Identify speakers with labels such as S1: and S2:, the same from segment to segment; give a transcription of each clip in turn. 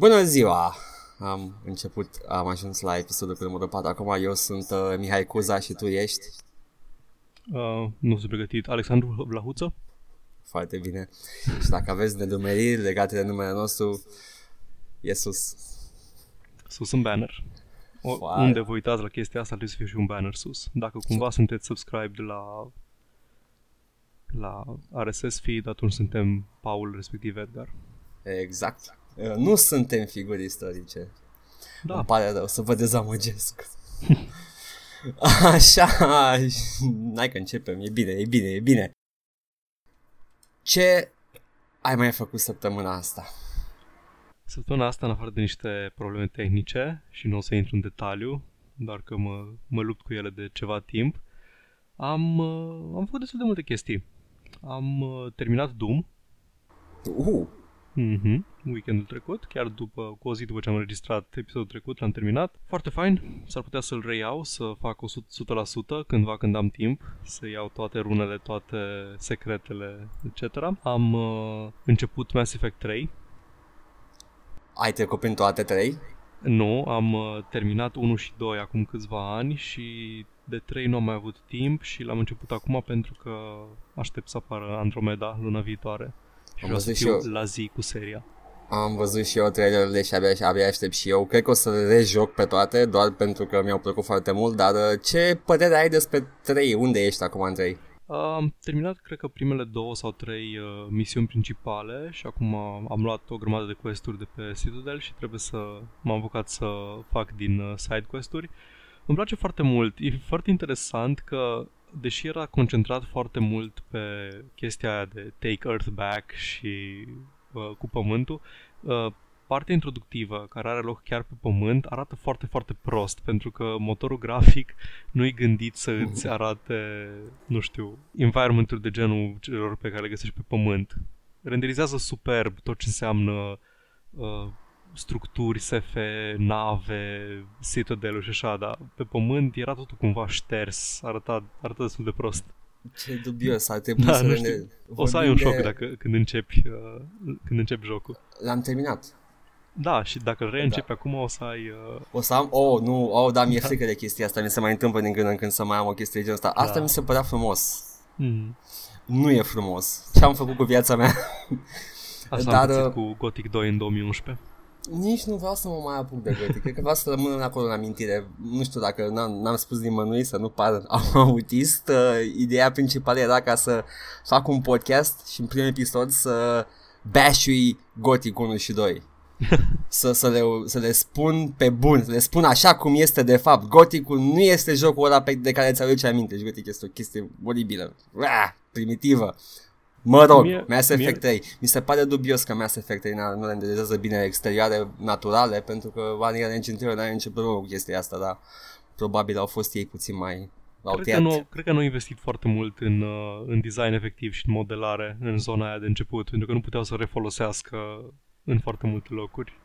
S1: Bună ziua! Am început, am ajuns la episodul cu numărul 4. Acum eu sunt uh, Mihai Cuza și tu ești?
S2: Uh, nu sunt pregătit. Alexandru Vlahuță?
S1: Foarte bine. și dacă aveți nedumeriri legate de numele nostru, e sus.
S2: Sus în banner. O, unde vă uitați la chestia asta, trebuie să fie și un banner sus. Dacă cumva sunteți subscribed la la RSS feed, atunci suntem Paul, respectiv Edgar.
S1: Exact. Uh, nu suntem figuri istorice. Da. Îmi pare rău să vă dezamăgesc. Așa, hai că începem, e bine, e bine, e bine. Ce ai mai făcut săptămâna asta?
S2: Săptămâna asta, în afară de niște probleme tehnice, și nu o să intru în detaliu, doar că mă, mă lupt cu ele de ceva timp, am, uh, am făcut destul de multe chestii. Am uh, terminat Doom.
S1: Uh.
S2: Mhm, weekendul trecut, chiar după, cu o zi după ce am înregistrat episodul trecut, l-am terminat. Foarte fain, s-ar putea să-l reiau, să fac 100%, cândva când am timp, să iau toate runele, toate secretele, etc. Am uh, început Mass Effect 3.
S1: Ai trecut prin toate trei?
S2: Nu, am uh, terminat 1 și 2 acum câțiva ani și de 3 nu am mai avut timp și l-am început acum pentru că aștept să apară Andromeda luna viitoare. Și am văzut și eu la zi cu seria.
S1: Am văzut și eu trailerele și abia, abia aștept și eu. Cred că o să le rejoc pe toate, doar pentru că mi-au plăcut foarte mult, dar uh, ce părere ai despre 3? Unde ești acum în 3?
S2: Am terminat, cred că, primele două sau trei uh, misiuni principale și acum am luat o grămadă de questuri de pe Citadel și trebuie să m-am apucat să fac din uh, side questuri. Îmi place foarte mult. E foarte interesant că deși era concentrat foarte mult pe chestia aia de take Earth back și uh, cu pământul, uh, partea introductivă care are loc chiar pe pământ arată foarte, foarte prost pentru că motorul grafic nu e gândit să îți arate, nu știu, environment de genul celor pe care le găsești pe pământ. Renderizează superb tot ce înseamnă uh, structuri, SF, nave, citadel și așa, dar pe pământ era totul cumva șters, arăta, arăta destul de prost.
S1: Ce dubios, ar trebui da, să
S2: nu știu. O să ai un șoc dacă, când începi, uh, când începi jocul.
S1: L-am terminat.
S2: Da, și dacă îl reîncepi da. acum o să ai... Uh...
S1: O să am... Oh, nu, oh, da, mi-e da. frică de chestia asta, mi se mai întâmplă din când în când să mai am o chestie de genul ăsta. Asta da. mi se părea frumos. Mm. Nu e frumos. Ce am făcut cu viața mea?
S2: Asta Dar, am uh, cu Gothic 2 în 2011.
S1: Nici nu vreau să mă mai apuc de Gothic. Cred că vreau să rămân acolo în amintire. Nu știu dacă n-am, n-am spus nimănui să nu par autist. Uh, ideea principală era ca să fac un podcast și în primul episod să bashui Gothic 1 și 2. să, să, le, să le spun pe bun, să le spun așa cum este de fapt. Goticul nu este jocul ăla pe, de care ți-aduce aminte. Și Gothic este o chestie oribilă, Uah, primitivă. Mă rog, mie, Mass Effect mie... 3. Mi se pare dubios că Mass Effect 3 nu renderizează bine exterioare naturale, pentru că Unreal Engine 3 n-are nicio problemă cu chestia asta, dar probabil au fost ei puțin mai
S2: cred că, nu, cred că nu au investit foarte mult în, uh, în design efectiv și în modelare în zona aia de început, pentru că nu puteau să refolosească în foarte multe locuri.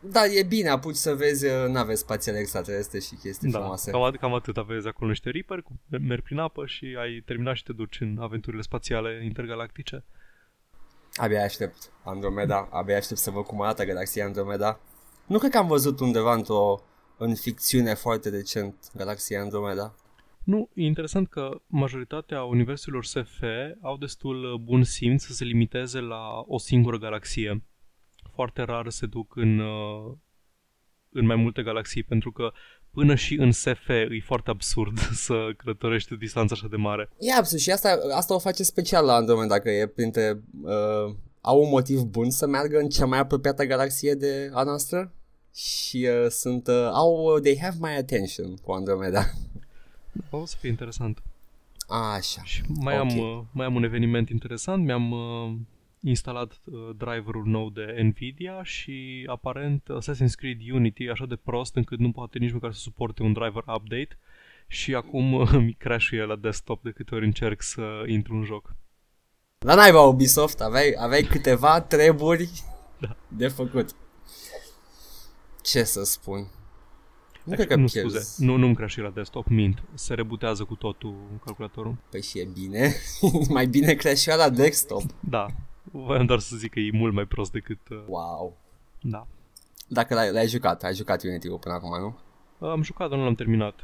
S1: Da, e bine, apuci să vezi uh, nave spațiale extraterestre și chestii
S2: da,
S1: frumoase.
S2: Cam, cam atât aveți acolo niște Reaper, mergi prin apă și ai terminat și te duci în aventurile spațiale intergalactice.
S1: Abia aștept Andromeda, abia aștept să văd cum arată galaxia Andromeda. Nu cred că am văzut undeva într-o în ficțiune foarte recent galaxia Andromeda.
S2: Nu, e interesant că majoritatea universurilor SF au destul bun simț să se limiteze la o singură galaxie foarte rar se duc în, uh, în mai multe galaxii, pentru că până și în SF e foarte absurd să călătorești distanța așa de mare.
S1: E absurd și asta, asta o face special la Andromeda, dacă e printre... Uh, au un motiv bun să meargă în cea mai apropiată galaxie de a noastră și uh, sunt... Uh, au, they have my attention cu Andromeda.
S2: O să fie interesant.
S1: Așa.
S2: Și mai, okay. am, uh, mai am un eveniment interesant. Mi-am uh, instalat uh, driverul nou de Nvidia și aparent Assassin's Creed Unity e așa de prost încât nu poate nici măcar să suporte un driver update și acum uh, mi crash la desktop de câte ori încerc să intru în joc.
S1: La naiba Ubisoft, aveai, aveai câteva treburi da. de făcut. Ce să spun?
S2: Nu cred că nu, scuze, nu, nu-mi crash la desktop, mint. Se rebutează cu totul calculatorul.
S1: Păi și e bine. Mai bine crash la desktop.
S2: Da, Voiam doar să zic că e mult mai prost decât... Uh...
S1: Wow.
S2: Da.
S1: Dacă l-ai, l-ai jucat, ai jucat Unity-ul până acum, nu?
S2: Am jucat, dar nu l-am terminat.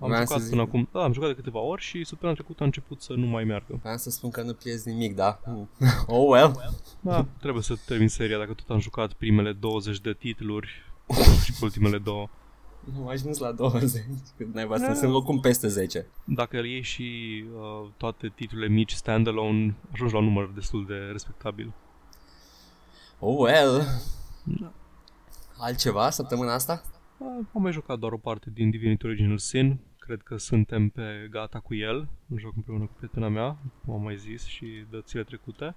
S2: Am
S1: Vreau
S2: jucat
S1: să
S2: până
S1: zic-
S2: acum, da, am jucat de câteva ori și săptămâna trecută a început să nu mai meargă.
S1: Vreau să spun că nu pierzi nimic, da? oh well.
S2: Da, trebuie să termin seria dacă tot am jucat primele 20 de titluri și pe ultimele două.
S1: Nu am ajuns la 20, când n-ai să
S2: Da.
S1: se locum peste 10.
S2: Dacă îl iei și uh, toate titlurile mici standalone, ajungi la un număr destul de respectabil.
S1: Oh well.
S2: Da.
S1: Altceva săptămâna asta?
S2: Uh, am mai jucat doar o parte din Divinity Original Sin. Cred că suntem pe gata cu el. Joc împreună cu prietena mea, cum am mai zis și dățile trecute.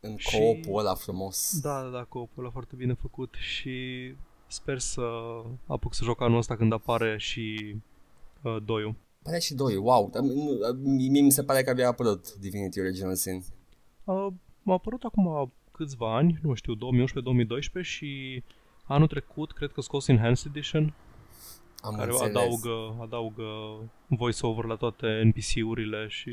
S1: În
S2: Și-
S1: co-opul ăla frumos.
S2: Da, da, da, co-op ăla foarte bine făcut și sper să apuc să joc anul ăsta când apare și uh, doiul.
S1: Pare și doi, wow. Dar nu- Mie mi se pare că abia apărut Divinity Original Sin.
S2: Uh, a apărut acum câțiva ani, nu știu, 2011-2012 și anul trecut cred că scos Enhanced Edition
S1: Am
S2: care
S1: înțeles.
S2: adaugă, adaugă voice-over la toate NPC-urile și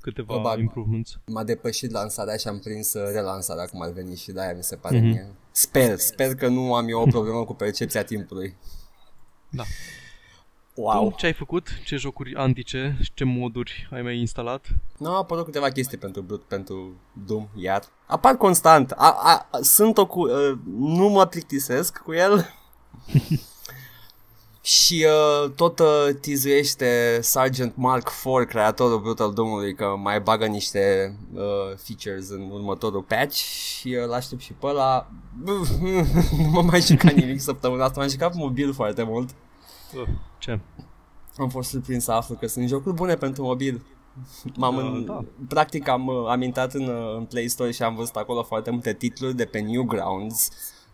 S2: câteva
S1: Probabil.
S2: improvements.
S1: M-a depășit lansarea și am prins uh, relansarea cum ar veni și de-aia mi se pare
S2: Mhm.
S1: mie. Sper, sper că nu am eu o problemă cu percepția timpului.
S2: Da.
S1: Wow.
S2: Tu ce ai făcut? Ce jocuri antice? Ce moduri ai mai instalat?
S1: Nu au apărut câteva chestii pentru Brut, pentru Doom, iar. Apar constant. A, a, a, sunt o cu... Uh, nu mă plictisesc cu el. și uh, tot uh, tizuiește Sergeant Mark IV, creatorul Brutal Doom-ului, că mai bagă niște uh, features în următorul patch și uh, l-aștept și pe ăla. nu m-am mai jucat nimic săptămâna asta, m-am jucat pe mobil foarte mult.
S2: Uh, ce?
S1: Am fost surprins să aflu că sunt jocuri bune pentru mobil. M-am
S2: Da,
S1: în,
S2: da.
S1: Practic am, uh, am intrat în, uh, în Play Store și am văzut acolo foarte multe titluri de pe Newgrounds,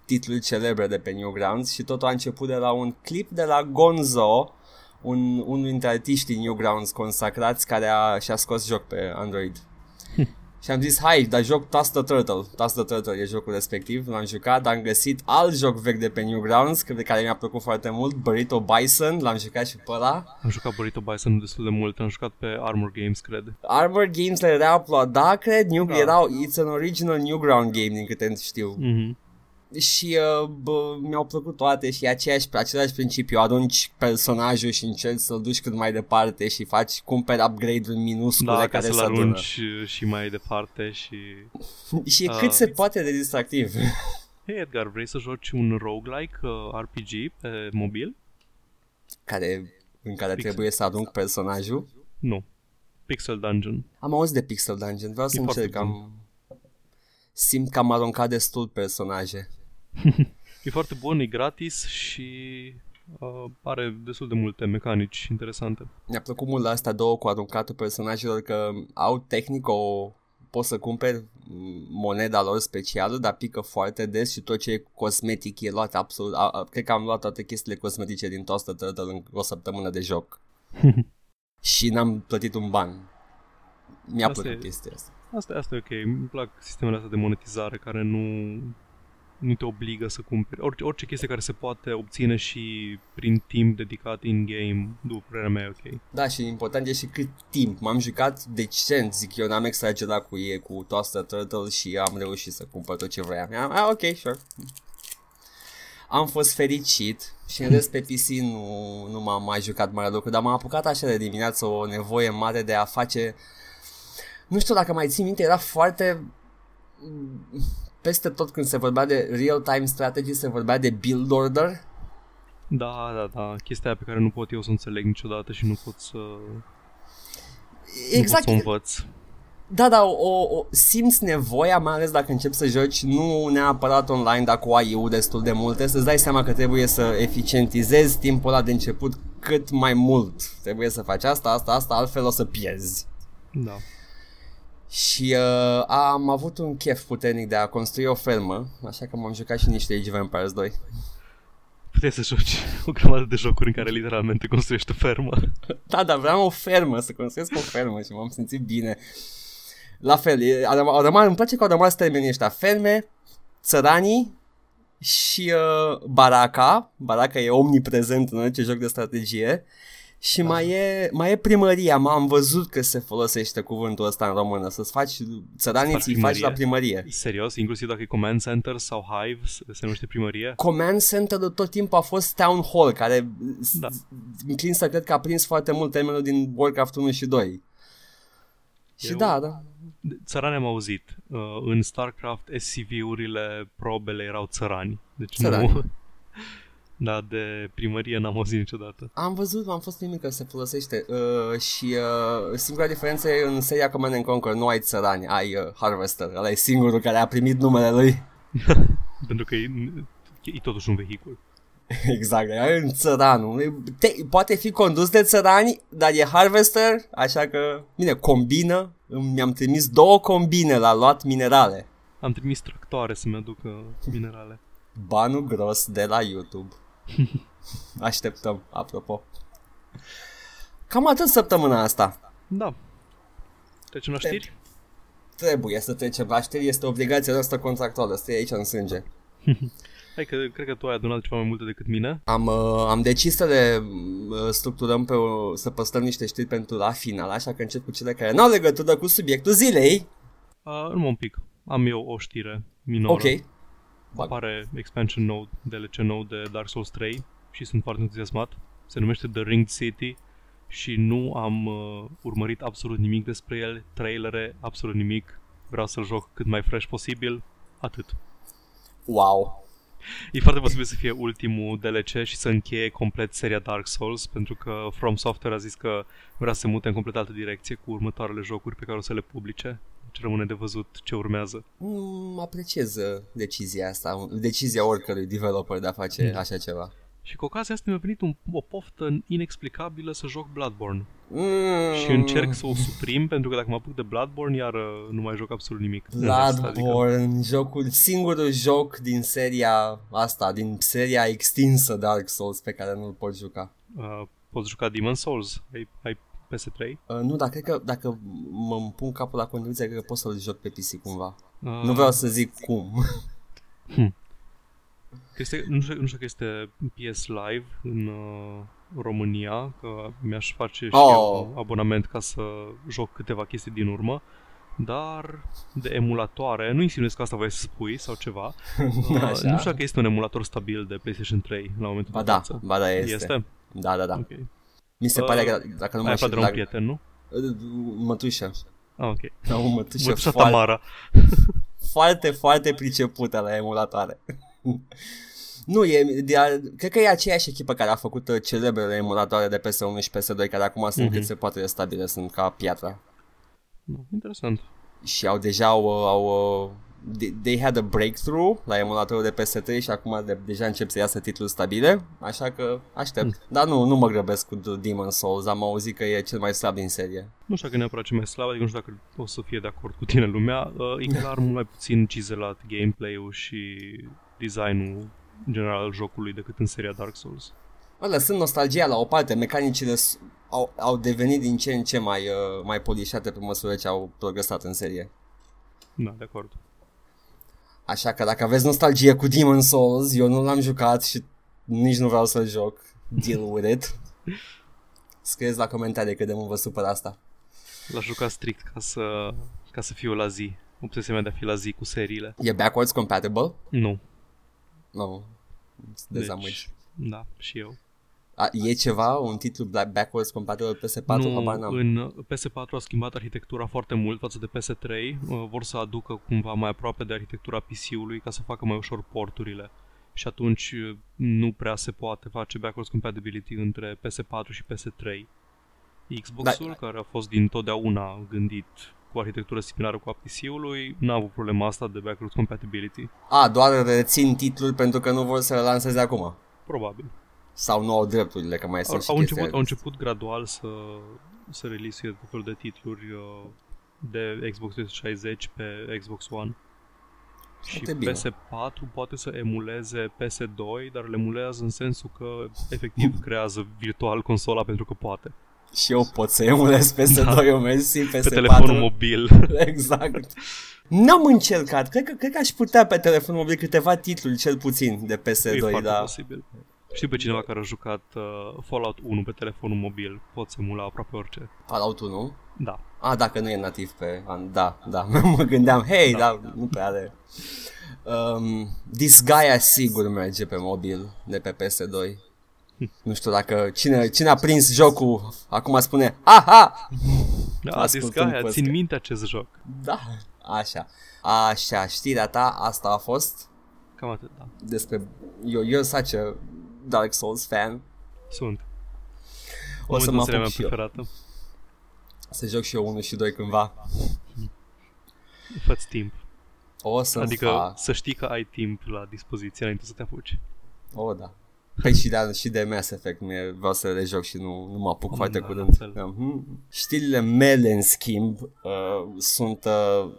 S1: titluri celebre de pe Newgrounds și totul a început de la un clip de la Gonzo, un, unul dintre artiștii Newgrounds consacrați care a, și-a scos joc pe Android. Și am zis, hai, dar joc Toss the Turtle. Toss the Turtle e jocul respectiv, l-am jucat, dar am găsit alt joc vechi de pe Newgrounds, de care mi-a plăcut foarte mult, Burrito Bison, l-am jucat și pe ăla.
S2: Am jucat Burrito Bison destul de mult, am jucat pe Armor Games, cred.
S1: Armor Games le erau uploada, cred, New,
S2: Da.
S1: erau, it's an original Newground game din câte știu.
S2: Mhm.
S1: Și uh, bă, mi-au plăcut toate și e aceeași, același principiu, arunci personajul și încerci să-l duci cât mai departe și faci, cumperi upgrade-uri minuscule
S2: Da, ca
S1: care
S2: să-l
S1: se adună.
S2: arunci și mai departe și...
S1: Și e
S2: Ah.
S1: cât se poate de distractiv.
S2: Hei Edgar, vrei să joci un roguelike uh, RPG pe mobil?
S1: care, în care
S2: Pixel.
S1: trebuie să arunc personajul.
S2: Nu. Pixel Dungeon.
S1: Am auzit de Pixel Dungeon, vreau să
S2: E
S1: încerc,
S2: foarte
S1: am... Simt că am aruncat destul personaje.
S2: E foarte bun, e gratis și uh, are destul de multe mecanici interesante.
S1: Mi-a plăcut mult la asta două cu aruncatul personajelor că au tehnic o poți să cumperi m, moneda lor specială, dar pică foarte des și tot ce e cosmetic e luat absolut. A, a, cred că am luat toate chestiile cosmetice din Toaster Turtle în o săptămână de joc. și n-am plătit un ban. Mi-a
S2: Asta
S1: plăcut
S2: e-
S1: chestia asta.
S2: Asta, asta e ok. Îmi plac sistemele astea de monetizare care nu, nu te obligă să cumperi. Orice, orice chestie care se poate obține și prin timp dedicat in-game, după părerea mea, e ok.
S1: Da, și important e și cât timp. M-am jucat decent, zic eu, n-am exagerat cu ei, cu Toaster Turtle și am reușit să cumpăr tot ce vreau. Am, ah, ok, sure. Am fost fericit și în rest pe PC nu, nu m-am mai jucat mare lucru, dar m-am apucat așa de dimineață o nevoie mare de a face... Nu știu dacă mai țin minte, era foarte... Peste tot când se vorbea de real-time strategy, se vorbea de build order.
S2: Da, da, da. Chestia aia pe care nu pot eu să o înțeleg niciodată și nu pot să,
S1: Exact,
S2: nu pot să o învăț.
S1: Da, da, o, o, simți nevoia, mai ales dacă începi să joci nu neapărat online, dar cu AI-ul destul de multe, să-ți dai seama că trebuie să eficientizezi timpul ăla de început cât mai mult. Trebuie să faci asta, asta, asta, altfel o să pierzi.
S2: Da.
S1: Și uh, am avut un chef puternic de a construi o fermă, așa că m-am jucat și niște Age of Empires 2.
S2: Puteai să joci o grămadă de jocuri în care literalmente construiești o fermă.
S1: Da, dar vreau o fermă, să construiesc o fermă și m-am simțit bine. La fel, e, a, a rămas, îmi place că au rămas termenii ăștia, ferme, țăranii și uh, baraca. Baraca e omniprezent în orice joc de strategie. Și da. mai, e, mai e primăria, m- am văzut că se folosește cuvântul ăsta în română, să-ți faci, țăranii ți faci la primărie.
S2: Serios? Inclusiv dacă e Command Center sau Hive, se numește primărie?
S1: Command Center tot timpul a fost Town Hall, care da. înclin să cred că a prins foarte mult termenul din Warcraft 1 și 2. Și Eu, da, da.
S2: Țărani am auzit. Uh, în StarCraft SCV-urile, probele erau țărani. Deci
S1: țărani.
S2: nu... Da, de primărie n-am auzit niciodată.
S1: Am văzut, am fost nimic că se folosește uh, și uh, singura diferență e în seria Command and Conquer nu ai țărani, ai uh, Harvester, ăla e singurul care a primit numele lui.
S2: Pentru că e, e totuși un vehicul.
S1: Exact, e un țăranul. Te, poate fi condus de țărani, dar e Harvester, așa că, bine, combină. Mi-am trimis două combine la luat minerale.
S2: Am trimis tractoare să-mi aducă minerale.
S1: Banul gros de la YouTube. Așteptăm, apropo. Cam atât săptămâna asta.
S2: Da. Trecem la știri?
S1: Trebuie să trecem la știri, este obligația noastră contractuală, stai aici în sânge.
S2: Hai că cred că tu ai adunat ceva mai multe decât mine.
S1: Am, uh, am decis să le uh, structurăm pe o, să păstrăm niște știri pentru la final, așa că încep cu cele care nu au legătură cu subiectul zilei.
S2: Uh, numai un pic. Am eu o știre minoră.
S1: Ok.
S2: Apare expansion node, DLC nou de Dark Souls 3 și sunt foarte entuziasmat. Se numește The Ringed City și nu am uh, urmărit absolut nimic despre el, trailere, absolut nimic. Vreau să-l joc cât mai fresh posibil, atât.
S1: Wow.
S2: E foarte posibil să fie ultimul DLC și să încheie complet seria Dark Souls, pentru că From Software a zis că vrea să se mute în complet altă direcție cu următoarele jocuri pe care o să le publice. Ce rămâne de văzut ce urmează.
S1: Mm, apreciez uh, decizia asta, decizia oricărui developer de a face mm. așa ceva.
S2: Și cu ocazia asta mi-a venit un, o poftă inexplicabilă să joc Bloodborne. Mm. Și încerc să o suprim pentru că dacă mă apuc de Bloodborne iar uh, nu mai joc absolut nimic.
S1: Bloodborne, adică... jocul, singurul joc din seria asta, din seria extinsă Dark Souls pe care nu-l pot juca.
S2: Uh, poți juca Demon Souls? Ai, ai PS3?
S1: Uh, nu, dar cred că dacă mă pun capul la condiție, cred că pot să-l joc pe PC cumva. Uh. Nu vreau să zic cum.
S2: Hmm. Că este, nu, știu, nu știu că este PS Live în uh, România, că mi-aș face și oh. eu abonament ca să joc câteva chestii din urmă, dar de emulatoare, nu insinuez că asta voi să spui sau ceva, uh, nu știu că este un emulator stabil de PlayStation 3 la momentul
S1: ba
S2: de
S1: da,
S2: față.
S1: Ba da, este.
S2: Este?
S1: Da, da, da.
S2: Okay.
S1: Mi se uh, pare că dacă nu mă
S2: știu... Ai un prieten, nu?
S1: Uh, mătușă.
S2: Ah, ok.
S1: Da, o mătușă,
S2: mătușă foarte, Tamara.
S1: foarte, foarte pricepută la emulatoare. Nu, e, de a, cred că e aceeași echipă care a făcut uh, celebrele emulatoare de PS1 și PS2, care acum sunt mm-hmm. cât se poate de stabile, sunt ca piatra.
S2: Interesant.
S1: Și au deja au, au they had a breakthrough la emulatorul de PS3 și acum de, deja încep să iasă titluri stabile, așa că aștept. Mm. Dar nu, nu mă grăbesc cu Demon Souls, am auzit că e cel mai slab din serie.
S2: Nu știu dacă neapărat cel mai slab, adică nu știu dacă o să fie de acord cu tine lumea. Uh, e clar mult mai puțin cizelat gameplay-ul și designul general al jocului decât în seria Dark Souls.
S1: Mă, lăsând nostalgia la o parte, mecanicile au, au devenit din ce în ce mai, uh, mai polișate pe măsură ce au progresat în serie.
S2: Da, de acord.
S1: Așa că dacă aveți nostalgie cu Demon Souls, eu nu l-am jucat și nici nu vreau să-l joc. Deal with it. Scrieți la comentarii cât de mult vă supăr asta.
S2: L-aș jucat strict ca să, ca să fiu la zi. Obsesia mea de a fi la zi cu seriile.
S1: E backwards compatible?
S2: Nu.
S1: Nu. Dezamăgi. Deci,
S2: da, și eu.
S1: A, e ceva, un titlu backwards compatible PS4?
S2: Nu, în PS4 a schimbat arhitectura foarte mult față de PS3. Uh, vor să aducă cumva mai aproape de arhitectura PC-ului ca să facă mai ușor porturile. Și atunci uh, nu prea se poate face backwards compatibility între PS4 și PS3. Xbox-ul, da. care a fost din totdeauna gândit cu arhitectură similară cu a PC-ului, n-a avut problema asta de backwards compatibility.
S1: A, doar rețin titlul pentru că nu vor să-l lanseze acum.
S2: Probabil.
S1: Sau nu au drepturile, că mai au, sunt
S2: au, început, au început gradual să, să release tot felul de titluri uh, de Xbox 360 pe Xbox One. Și bine. PS4 poate să emuleze PS2, dar le emulează în sensul că efectiv creează virtual consola pentru că poate.
S1: Și eu pot să emulez PS2, da. eu mersi, PS4. Pe
S2: telefonul mobil.
S1: exact. N-am încercat. Cred că, cred că aș putea pe telefonul mobil câteva titluri, cel puțin, de PS2,
S2: e
S1: da.
S2: posibil. Știu pe cineva care a jucat uh, Fallout 1 pe telefonul mobil. Poți emula aproape orice.
S1: Fallout 1?
S2: Da.
S1: A, dacă nu e nativ pe... Da, da, mă gândeam, hei, da. dar nu prea are... Um, Disgaea sigur merge pe mobil de pe PS2. Nu știu dacă cine, cine a prins jocul acum spune Aha!
S2: Da,
S1: Ascultând
S2: Disgaea,
S1: podcast.
S2: țin minte acest joc.
S1: Da, așa. Așa, știrea ta, asta a fost
S2: Cam atât, da.
S1: despre... Eu, eu such a Dark Souls fan.
S2: Sunt.
S1: O să
S2: Momentul
S1: mă
S2: în seria
S1: apuc
S2: mea
S1: și eu.
S2: preferată.
S1: Să joc și eu 1 și 2 cândva.
S2: Fă-ți timp.
S1: O să
S2: adică
S1: fac.
S2: să știi că ai timp la dispoziție înainte să te apuci.
S1: O, da. Păi și de, și de Mass Effect mie vreau să le joc și nu, nu mă apuc
S2: Da,
S1: foarte
S2: la
S1: curând.
S2: fel.
S1: Mhm. Știrile mele, în schimb, uh, sunt uh,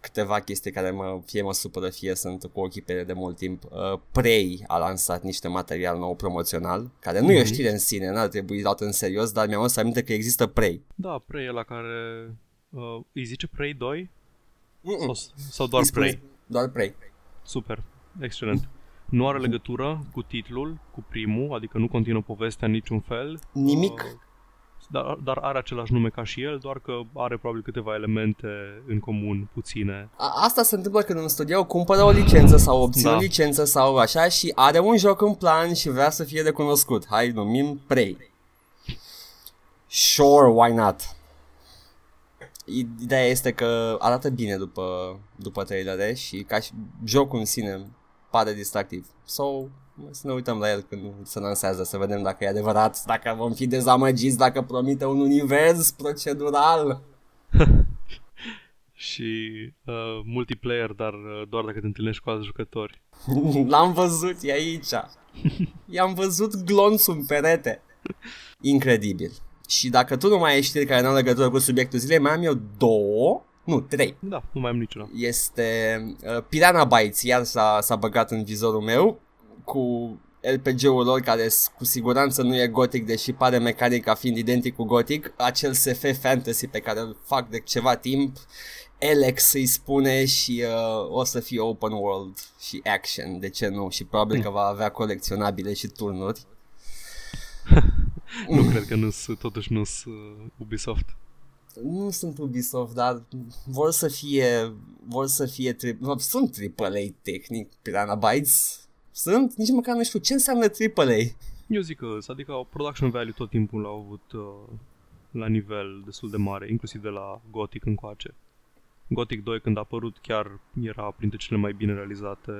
S1: câteva chestii care mă, fie mă supără, fie sunt cu ochii pe ele de mult timp. Uh, Prey a lansat niște material nou promoțional, care nu e o
S2: Mhm.
S1: știre în sine, n-ar trebui luat în serios, dar mi-am adus aminte că există Prey.
S2: Da, Prey e la care... Uh, îi zice Prey 2?
S1: Mm-mm.
S2: Sau, sau doar
S1: Îi spune-
S2: Prey?
S1: Doar Prey.
S2: Super, excelent. Nu are legătură cu titlul, cu primul, adică nu continuă povestea în niciun fel.
S1: Nimic.
S2: Uh, dar, dar are același nume ca și el, doar că are probabil câteva elemente în comun, puține.
S1: A- Asta se întâmplă când un studio cumpără o licență sau obține
S2: Da.
S1: o licență sau așa și are un joc în plan și vrea să fie recunoscut. Hai, numim Prey. Sure, why not? Ideea este că arată bine după, după trailere și ca și jocul în sine pare distractiv. So, să ne uităm la el când se lansează, să vedem dacă e adevărat, dacă vom fi dezamăgiți, dacă promite un univers procedural.
S2: Și uh, multiplayer, dar uh, doar dacă te întâlnești cu alți jucători.
S1: L-am văzut, e aici. I-am văzut glonțul în perete. Incredibil. Și dacă tu nu mai ai știri care nu au legătură cu subiectul zilei, mai am eu două, nu, trei.
S2: Da, nu mai am niciuna.
S1: Este uh, Piranha Bytes, iar s-a, s-a băgat în vizorul meu cu RPG-ul lor care s- cu siguranță nu e gotic, deși pare mecanic ca fiind identic cu gotic. Acel SF fantasy pe care îl fac de ceva timp. Alex îi spune și uh, o să fie open world și action, de ce nu? Și probabil că va avea colecționabile și turnuri.
S2: Nu cred că nu sunt, totuși nu sunt uh, Ubisoft.
S1: Nu sunt Ubisoft, dar vor să fie, vor să fie, tri- sunt AAA tehnic, Piranha Bytes. Sunt, nici măcar nu știu ce înseamnă AAA.
S2: Eu zic că, adică au production value tot timpul l-au avut uh, la nivel destul de mare, inclusiv de la Gothic încoace. Gothic 2 când a apărut chiar era printre cele mai bine realizate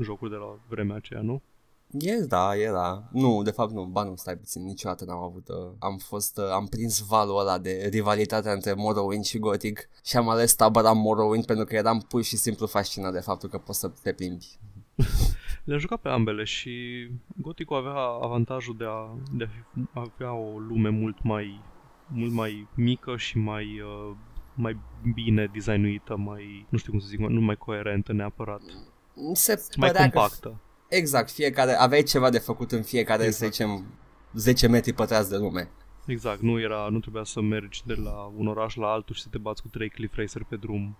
S2: jocuri de la vremea aceea, nu?
S1: Yes, da, era. Nu, de fapt nu, ba nu, stai puțin, niciodată n-am avut, uh, am fost, uh, am prins valul ăla de rivalitatea între Morrowind și Gothic și am ales tabăra Morrowind pentru că eram pur și simplu fascinat de faptul că poți să te plimbi.
S2: Le-am jucat pe ambele și Gothic avea avantajul de a, de a fi, avea o lume mult mai, mult mai mică și mai, uh, mai bine designuită, mai, nu știu cum să zic, nu mai coerentă neapărat,
S1: Se
S2: mai
S1: părea că
S2: compactă.
S1: Exact, fiecare, aveai ceva de făcut în fiecare,
S2: Exact.
S1: să zicem, 10 metri pătrați de lume.
S2: Exact, nu era, nu trebuia să mergi de la un oraș la altul și să te bați cu trei cliff racer pe drum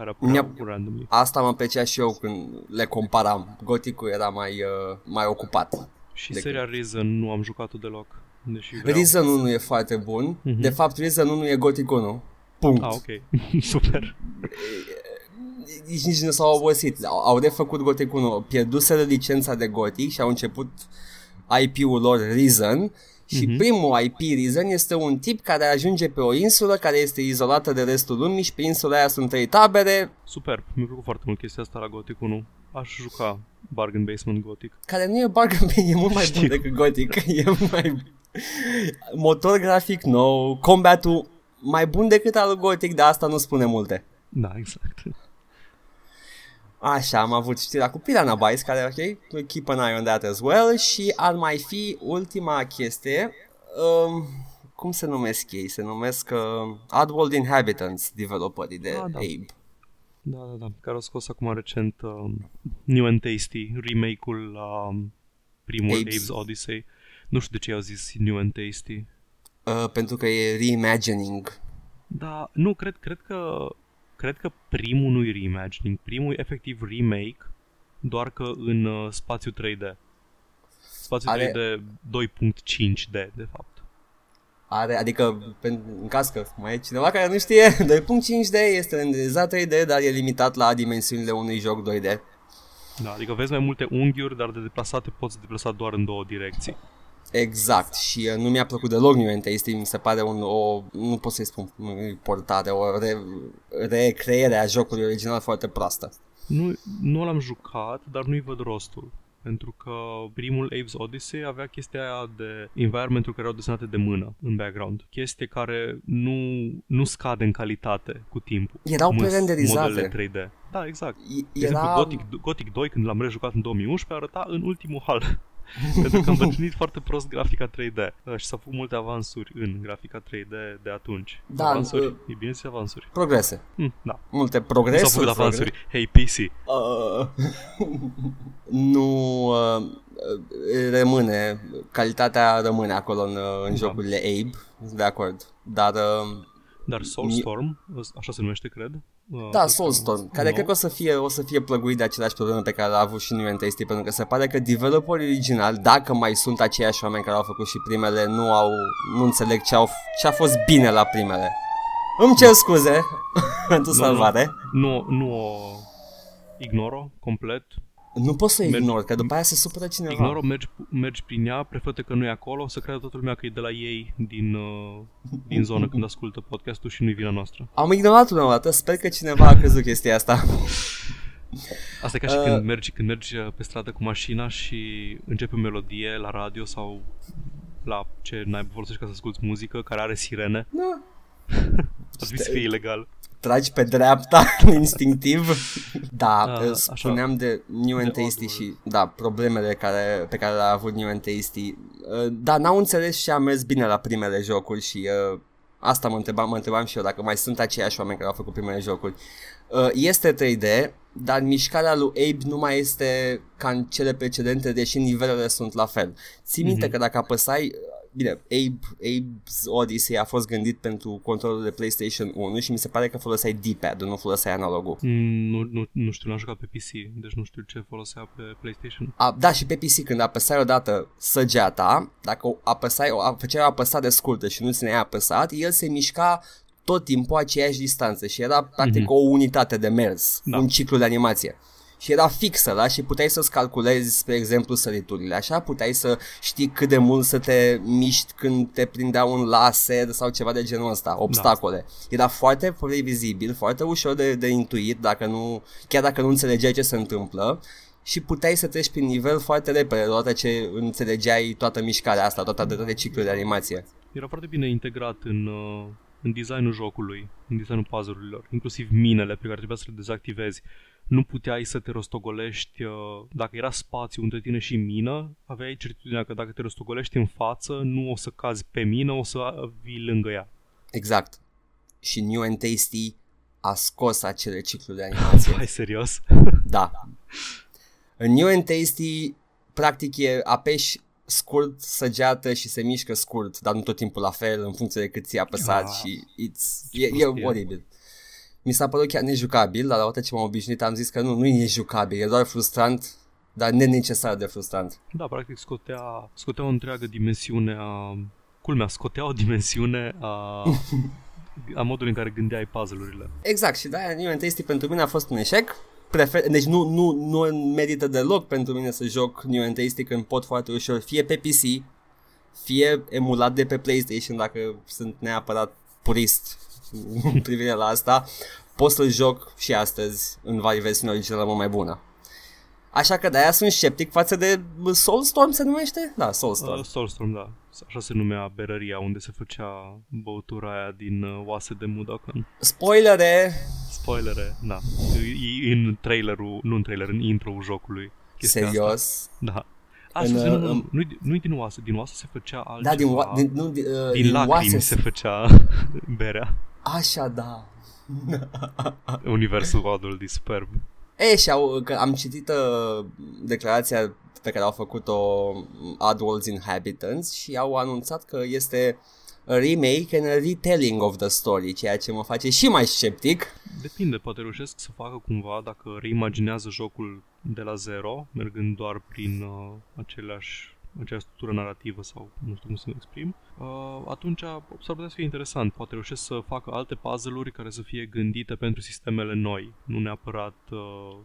S2: care apăreau
S1: Mi-a-
S2: randomly.
S1: Asta mă plăcea și eu când le comparam. Goticul era mai, uh, mai ocupat.
S2: Și
S1: de
S2: seria Reason nu am jucat-o deloc. Deși vreau.
S1: Reason 1 e foarte bun.
S2: Mhm.
S1: De fapt, Reason 1 e Gothic 1. Punct.
S2: Ah, ok. Super.
S1: Nici, nici nu s-au obosit. Au, au refăcut Gothic 1. Pierduseră licența de Gothic și au început IP-ul lor Reason. Și
S2: Mhm.
S1: primul IP Reason este un tip care ajunge pe o insulă care este izolată de restul lumii și pe insula aia sunt trei tabere
S2: Superb. Mi-a plăcut foarte mult chestia asta la Gothic 1. Aș juca Bargain Basement Gothic.
S1: care nu e bargain bin, e mult mai
S2: Știu.
S1: bun decât Gothic. E mai... Motor grafic nou, combatul mai bun decât al lui Gothic, dar asta nu spune multe.
S2: Da, exact.
S1: Așa, am avut știrea cu Piranha Bytes, care, ok, we'll keep an eye on that as well. Și ar mai fi ultima chestie, um, cum se numesc ei? Se numesc uh, Oddworld Inhabitants, developerii de
S2: Ah, da.
S1: Abe.
S2: Da, da, da. Care au scos acum recent uh, New and Tasty, remake-ul la um, primul
S1: Abe's.
S2: Abe's Odyssey. Nu știu de ce au zis New and Tasty.
S1: Uh, pentru că e reimagining.
S2: Da, nu, cred, cred că cred că primul nu e reimagining, primul e efectiv remake, doar că în uh, spațiu 3D. spațiu
S1: Are-
S2: 3D 2.5D, de fapt.
S1: Are, adică, pen- în caz că mai e cineva care nu știe, 2.5D este renderizat 3D, dar e limitat la dimensiunile unui joc 2D.
S2: Da, adică vezi mai multe unghiuri, dar de deplasate poți deplasa doar în două direcții.
S1: Exact, și uh, nu mi-a plăcut deloc New Entity, mi se pare un, o, nu pot să-i spun nu, portare, o re, recreere a jocului original foarte proastă.
S2: Nu, nu l-am jucat, dar nu-i văd rostul. Pentru că primul Abe's Odyssey avea chestia aia de environment care erau desenate de mână în background. Chestie care nu, nu scade în calitate cu timpul.
S1: Erau
S2: cum sunt
S1: prerenderizate.
S2: modelele 3D. Da, exact.
S1: E-
S2: De exemplu,
S1: Era...
S2: Gothic, Gothic 2, când l-am rejucat în 2011, arăta în ultimul hal. Pentru că am bătrânit foarte prost grafica 3D uh, și s-au făcut multe avansuri în grafica 3D de atunci.
S1: Da,
S2: avansuri.
S1: uh,
S2: E bine să avansuri.
S1: Progrese.
S2: Hm, da.
S1: Multe
S2: Nu
S1: progresuri.
S2: s-au făcut
S1: progres-
S2: avansuri. Hey, PC.
S1: Uh, nu uh, rămâne, calitatea rămâne acolo în, uh, în
S2: Da.
S1: jocurile Abe, sunt de acord. Dar uh,
S2: Dar Soulstorm, așa se numește, cred. Uh,
S1: da,
S2: ăsta
S1: Soulstorm, care
S2: nou.
S1: cred că o să fie o să fie plăguit de aceleași probleme pe care l-a avut și New Entity, pentru că se pare că developerii originali, dacă mai sunt aceiași oameni care au făcut și primele, nu au nu înțeleg ce au ce a fost bine la primele. Îmi cer scuze pentru
S2: Nu, nu.
S1: salvare.
S2: Nu, nu o ignoro complet.
S1: Nu pot să
S2: Mergi-
S1: ignor, că după aia se supără cineva.
S2: Ignoro, mergi, mergi prin ea, prefătă că nu e acolo, să creadă toată lumea că e de la ei din, uh, din zonă când ascultă podcastul și nu-i vina noastră.
S1: Am ignorat una dată, sper că cineva a crezut chestia asta.
S2: Asta e ca și
S1: Uh.
S2: când mergi, când mergi uh, pe stradă cu mașina și începe o melodie la radio sau la ce n-ai folosești ca să asculti muzică care are sirene.
S1: Da.
S2: Ar trebui să fie ilegal.
S1: Tragi pe dreapta instinctiv. Da,
S2: Ah,
S1: uh,
S2: așa.
S1: spuneam de New and
S2: De
S1: Tasty
S2: Oddworld.
S1: și da, problemele care, pe care le-a avut New and Tasty. Uh, Da, n-au înțeles și a mers bine la primele jocuri și uh, asta mă întrebam, mă întrebam și eu dacă mai sunt aceiași oameni care au făcut primele jocuri. Uh, Este 3D, dar mișcarea lui Abe nu mai este ca în cele precedente, deși nivelele sunt la fel. Ții minte
S2: Mhm.
S1: că dacă apăsai Bine, Abe, Abe's Odyssey a fost gândit pentru controlul de PlayStation 1 și mi se pare că foloseai D-pad, nu foloseai analogul.
S2: Mm, Nu, nu, nu știu, n-am jucat pe PC, deci nu știu ce folosea pe PlayStation.
S1: A, da, și pe PC când apăsai odată săgeata, dacă o apăsai, o, făceai o apăsare scurtă și nu țineai apăsat, el se mișca tot timpul aceeași distanță și era practic
S2: Mhm.
S1: o unitate de mers,
S2: Da.
S1: un ciclu de animație. Și era fixă, da? Și puteai să-ți calculezi, spre exemplu, săriturile. Așa puteai să știi cât de mult să te miști când te prindea un laser sau ceva de genul ăsta, obstacole. Era foarte previzibil, foarte ușor de, de intuit, dacă nu, chiar dacă nu înțelegeai ce se întâmplă și puteai să treci prin nivel foarte repede, odată ce înțelegeai toată mișcarea asta, toate, toate ciclurile de animație.
S2: Era foarte bine integrat în, uh, în designul jocului, în designul puzzle-urilor, inclusiv minele pe care trebuia să le dezactivezi. Nu puteai să te rostogolești, uh, dacă era spațiu între tine și mină, aveai certitudinea că dacă te rostogolești în față, nu o să cazi pe mină, o să uh, vii lângă ea.
S1: Exact. Și New and Tasty a scos acele cicluri de animație.
S2: Hai serios?
S1: Da. În New and Tasty, practic e apeși scurt, săgeată și se mișcă scurt, dar nu tot timpul la fel, în funcție de cât ți-a apăsat
S2: Ah,
S1: și it's,
S2: ce
S1: e, e
S2: prostie.
S1: oribil. Mi s-a părut chiar nejucabil, dar la odată ce m-am obișnuit am zis că nu, nu e jucabil, e doar frustrant, dar nenecesar de frustrant.
S2: Da, practic scotea, scotea o întreagă dimensiune a... Culmea, scotea o dimensiune a, a modului în care gândeai puzzle-urile.
S1: Exact, și de-aia New and Tasty pentru mine a fost un eșec. Prefer, deci nu, nu, nu merită deloc pentru mine să joc New and Tasty când pot foarte ușor, fie pe PC, fie emulat de pe PlayStation dacă sunt neapărat purist în privire la asta, pot să-l joc și astăzi în vari versiuni originală mult mai bună. Așa că de-aia sunt sceptic față de Soulstorm se numește? Da, Soulstorm.
S2: Uh, Soulstorm, da. Așa se numea berăria unde se făcea băutura aia din uh, oase de Mudokan.
S1: Spoilere,
S2: Spoilere, da. E în trailerul, nu în trailer, în intro-ul jocului. chestia Asta.
S1: serios.
S2: Da. A,
S1: În,
S2: scuze, nu, nu,
S1: uh,
S2: nu, nu, nu din oase, din oase se făcea altceva.
S1: Da, din, wa- din, nu, din, uh,
S2: din
S1: din
S2: lacrimi
S1: oase
S2: se făcea berea.
S1: Așa, da.
S2: Universul Adult e superb.
S1: E, și au, că am citit uh, declarația pe care au făcut-o Oddworld's Inhabitants și au anunțat că este a remake and a retelling of the story, ceea ce mă face și mai sceptic.
S2: Depinde, poate reușesc să facă cumva dacă reimaginează jocul de la zero, mergând doar prin uh, aceleași aceeași structură narrativă sau nu știu cum să mă exprim, uh, atunci s-ar putea să fie interesant. Poate reușesc să facă alte puzzle-uri care să fie gândite pentru sistemele noi, nu neapărat uh,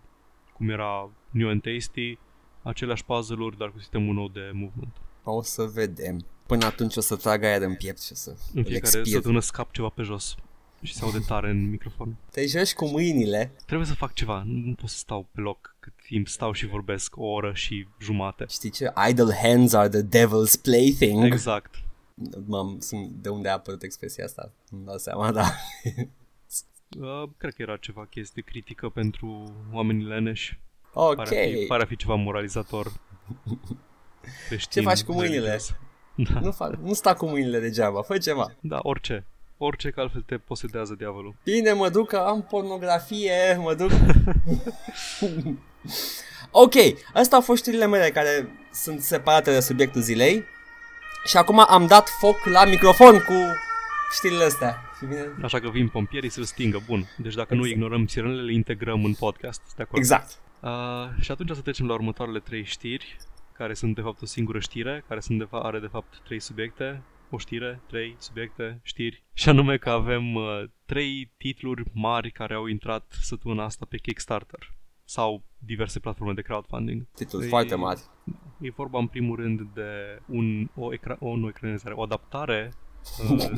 S2: cum era New and Tasty, aceleași puzzle-uri, dar cu sistemul nou de movement.
S1: O să vedem. Până atunci o să trag aer în piept și o să
S2: În fiecare săptămână scap ceva pe jos și se aude tare în microfon.
S1: Te joci cu mâinile.
S2: Trebuie să fac ceva, nu pot să stau pe loc cât timp stau și vorbesc o oră și jumate.
S1: Știi ce? Idle hands are the devil's plaything.
S2: Exact.
S1: Mam, sunt de unde a apărut expresia asta, îmi dau seama, da.
S2: Uh, cred că era ceva chestie critică pentru oamenii leneși.
S1: Ok.
S2: Pare a fi, pare a fi ceva moralizator.
S1: Ce faci cu mâinile? Da. Nu, fac, nu sta cu mâinile degeaba, fă ceva.
S2: Da, orice. Orice, că altfel te posedează diavolul.
S1: Bine, mă duc că am pornografie, mă duc... ok, astea au fost știrile mele care sunt separate de subiectul zilei. Și acum am dat foc la microfon cu știrile astea. Și
S2: bine... Așa că vin pompierii să-l stingă, bun. Deci dacă exact. nu ignorăm sirenele, le integrăm în podcast. De acord?
S1: Exact.
S2: Uh, și atunci să trecem la următoarele trei știri, care sunt de fapt o singură știre, care sunt de fa- are de fapt trei subiecte o știre, trei subiecte, știri, și anume că avem uh, trei titluri mari care au intrat săptămâna asta pe Kickstarter sau diverse platforme de crowdfunding.
S1: Titluri e, foarte mari.
S2: E vorba în primul rând de un, o, ecra- o, nu ecranizare, o adaptare uh,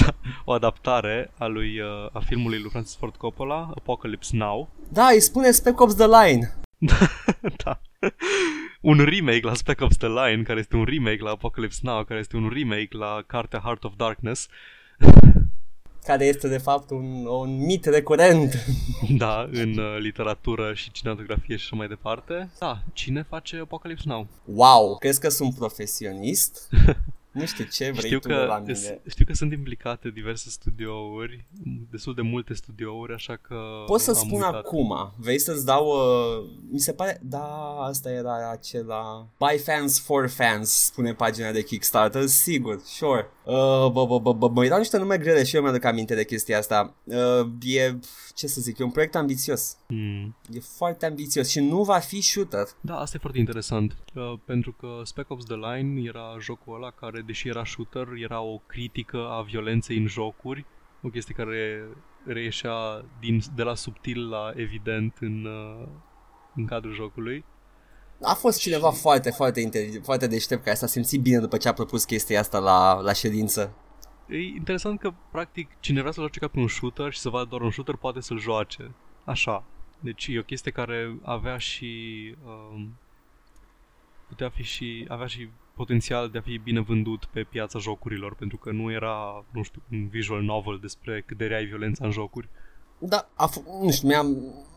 S2: da, o adaptare a lui uh, a filmului lui Francis Ford Coppola, Apocalypse Now.
S1: Da, îi spune Spec Ops The Line.
S2: da un remake la Spec Ops The Line, care este un remake la Apocalypse Now, care este un remake la cartea Heart of Darkness.
S1: Care este de fapt un, un mit recurent.
S2: Da, în uh, literatură și cinematografie și așa mai departe. Da, cine face Apocalypse Now?
S1: Wow, crezi că sunt profesionist? Nu știu ce vrei
S2: știu
S1: tu
S2: că,
S1: de la mine.
S2: Știu că sunt implicate diverse studiouri, destul de multe studiouri, așa că
S1: Pot să spun uitat. acum, vrei să-ți dau, uh, mi se pare, da, asta era acela, By Fans for Fans, spune pagina de Kickstarter, sigur, sure. Uh, bă, bă, bă, bă, mă niște nume grele și eu mi-aduc aminte de chestia asta. Uh, e, ce să zic, e un proiect ambițios.
S2: Hmm.
S1: E foarte ambițios și nu va fi shooter.
S2: Da, asta e foarte interesant, uh, pentru că Spec Ops The Line era jocul ăla care, deși era shooter, era o critică a violenței în jocuri, o chestie care reieșea din, de la subtil la evident în, uh, în cadrul jocului.
S1: A fost cineva și... foarte, foarte, inteligent, foarte deștept care s-a simțit bine după ce a propus chestia asta la, la ședință.
S2: E interesant că, practic, cine vrea să joace ca pe un shooter și să vadă doar un shooter poate să-l joace. Așa. Deci e o chestie care avea și... Um, putea fi și... avea și potențial de a fi bine vândut pe piața jocurilor, pentru că nu era, nu știu, un visual novel despre cât de rea e violența în jocuri.
S1: Da, a f- nu știu, mi-am,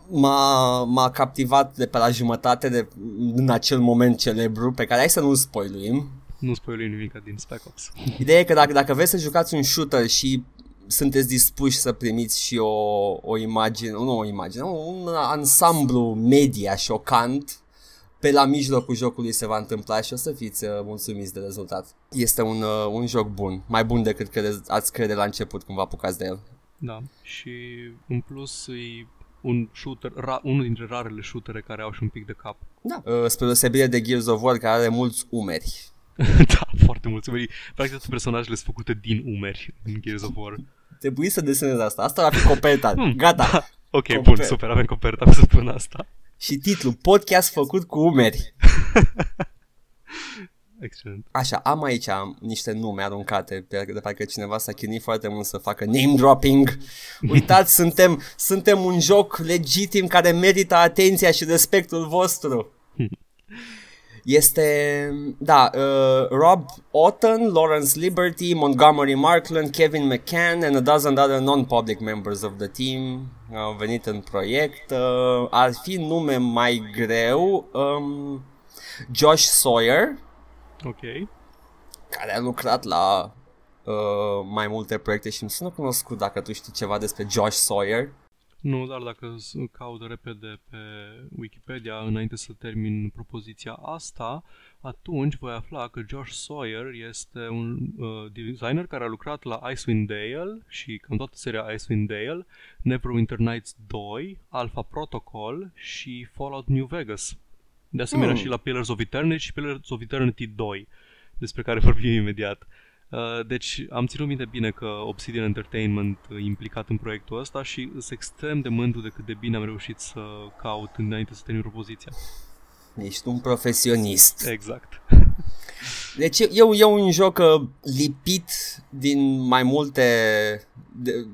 S1: m-a, m-a captivat de pe la jumătate de, în acel moment celebru, pe care hai să nu-l spoiluim.
S2: Nu spoiluim nimic din Spec Ops.
S1: Ideea e că dacă, dacă vreți să jucați un shooter și sunteți dispuși să primiți și o, o imagine, nu o imagine, un ansamblu media șocant, pe la mijlocul jocului se va întâmpla și o să fiți uh, mulțumiți de rezultat. Este un, uh, un joc bun, mai bun decât crede, ați crede la început când vă apucați de el.
S2: Da, și în plus e un shooter, ra, unul dintre rarele shootere care au și un pic de cap.
S1: Da. Uh, spre deosebire de Gears of War care are mulți umeri.
S2: da, foarte mulți umeri. Practic toate personajele sunt făcute din umeri în Gears of War.
S1: Trebuie să desenez asta. Asta va fi coperta. Hmm. Gata. Da.
S2: Ok, Coper. bun, super, avem coperta să spun asta.
S1: Și titlul, podcast făcut cu umeri.
S2: Excelent.
S1: Așa, am aici am niște nume aruncate, de parcă cineva s-a chinuit foarte mult să facă name dropping. Uitați, suntem, suntem un joc legitim care merită atenția și respectul vostru. Este, da, uh, Rob Otten, Lawrence Liberty, Montgomery Markland, Kevin McCann and a dozen other non-public members of the team au venit în proiect. Uh, ar fi nume mai greu. Um, Josh Sawyer,
S2: Ok.
S1: Care a lucrat la uh, mai multe proiecte și nu sunt cunoscut dacă tu știi ceva despre Josh Sawyer.
S2: Nu, dar dacă caut repede pe Wikipedia înainte să termin propoziția asta, atunci voi afla că Josh Sawyer este un uh, designer care a lucrat la Icewind Dale și cam toată seria Icewind Dale, Neverwinter Nights 2, Alpha Protocol și Fallout New Vegas. De asemenea
S1: Hmm.
S2: și la Pillars of Eternity și Pillars of Eternity 2, despre care vorbim imediat. Uh, Deci am ținut minte bine că Obsidian Entertainment e implicat în proiectul ăsta și sunt extrem de mândru de cât de bine am reușit să caut înainte să termin propoziția.
S1: Ești un profesionist.
S2: Exact.
S1: Deci e, e, e un joc uh, lipit din mai multe... De,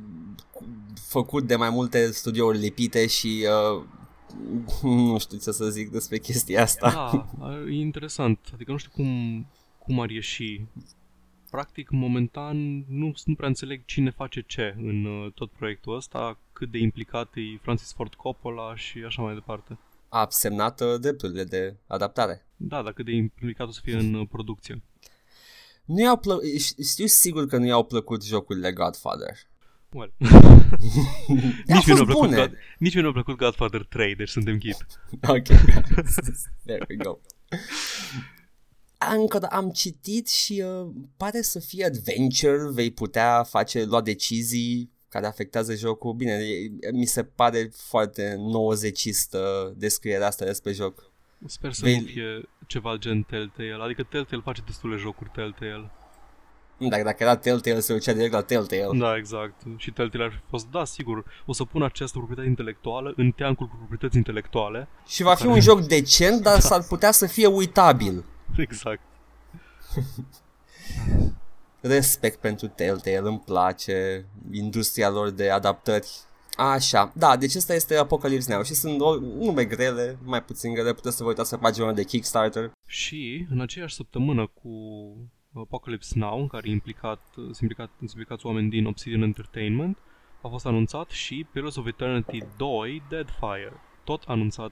S1: făcut de mai multe studiouri lipite și uh, nu știu ce să zic despre chestia asta.
S2: Da, e interesant. Adică nu știu cum, cum ar ieși. Practic, momentan, nu, nu prea înțeleg cine face ce în uh, tot proiectul ăsta, cât de implicat e Francis Ford Coppola și așa mai departe.
S1: A semnat uh, drepturile de adaptare.
S2: Da, dar cât de implicat o să fie în uh, producție.
S1: Nu i-au plă- știu sigur că nu i-au plăcut jocurile Godfather.
S2: Well.
S1: A
S2: nici, mie
S1: fost
S2: nu a plăcut
S1: bune.
S2: God, nici mie nu a plăcut Godfather 3, deci suntem ghid.
S1: Ok. There we go. Încă am citit și uh, pare să fie adventure, vei putea face, lua decizii care afectează jocul. Bine, e, mi se pare foarte 90istă descrierea asta despre joc.
S2: Sper să
S1: Vei-
S2: nu fie ceva gen Telltale, adică Telltale face destule jocuri Telltale.
S1: Dacă, dacă era Telltale, se ducea direct la Telltale.
S2: Da, exact. Și Telltale ar fi fost, da, sigur, o să pun această proprietate intelectuală în teancul cu proprietăți intelectuale.
S1: Și va fi un joc decent, dar s-ar putea să fie uitabil.
S2: Exact.
S1: Respect pentru Telltale, îmi place industria lor de adaptări. Așa, da, deci ăsta este Apocalypse Now și sunt o, nume grele, mai puțin grele, puteți să vă uitați pe pagina de Kickstarter.
S2: Și în aceeași săptămână cu Apocalypse Now, în care e implicat, sunt, implicat, sunt implicați oameni din Obsidian Entertainment, a fost anunțat și Pillars of Eternity 2 Deadfire. Tot anunțat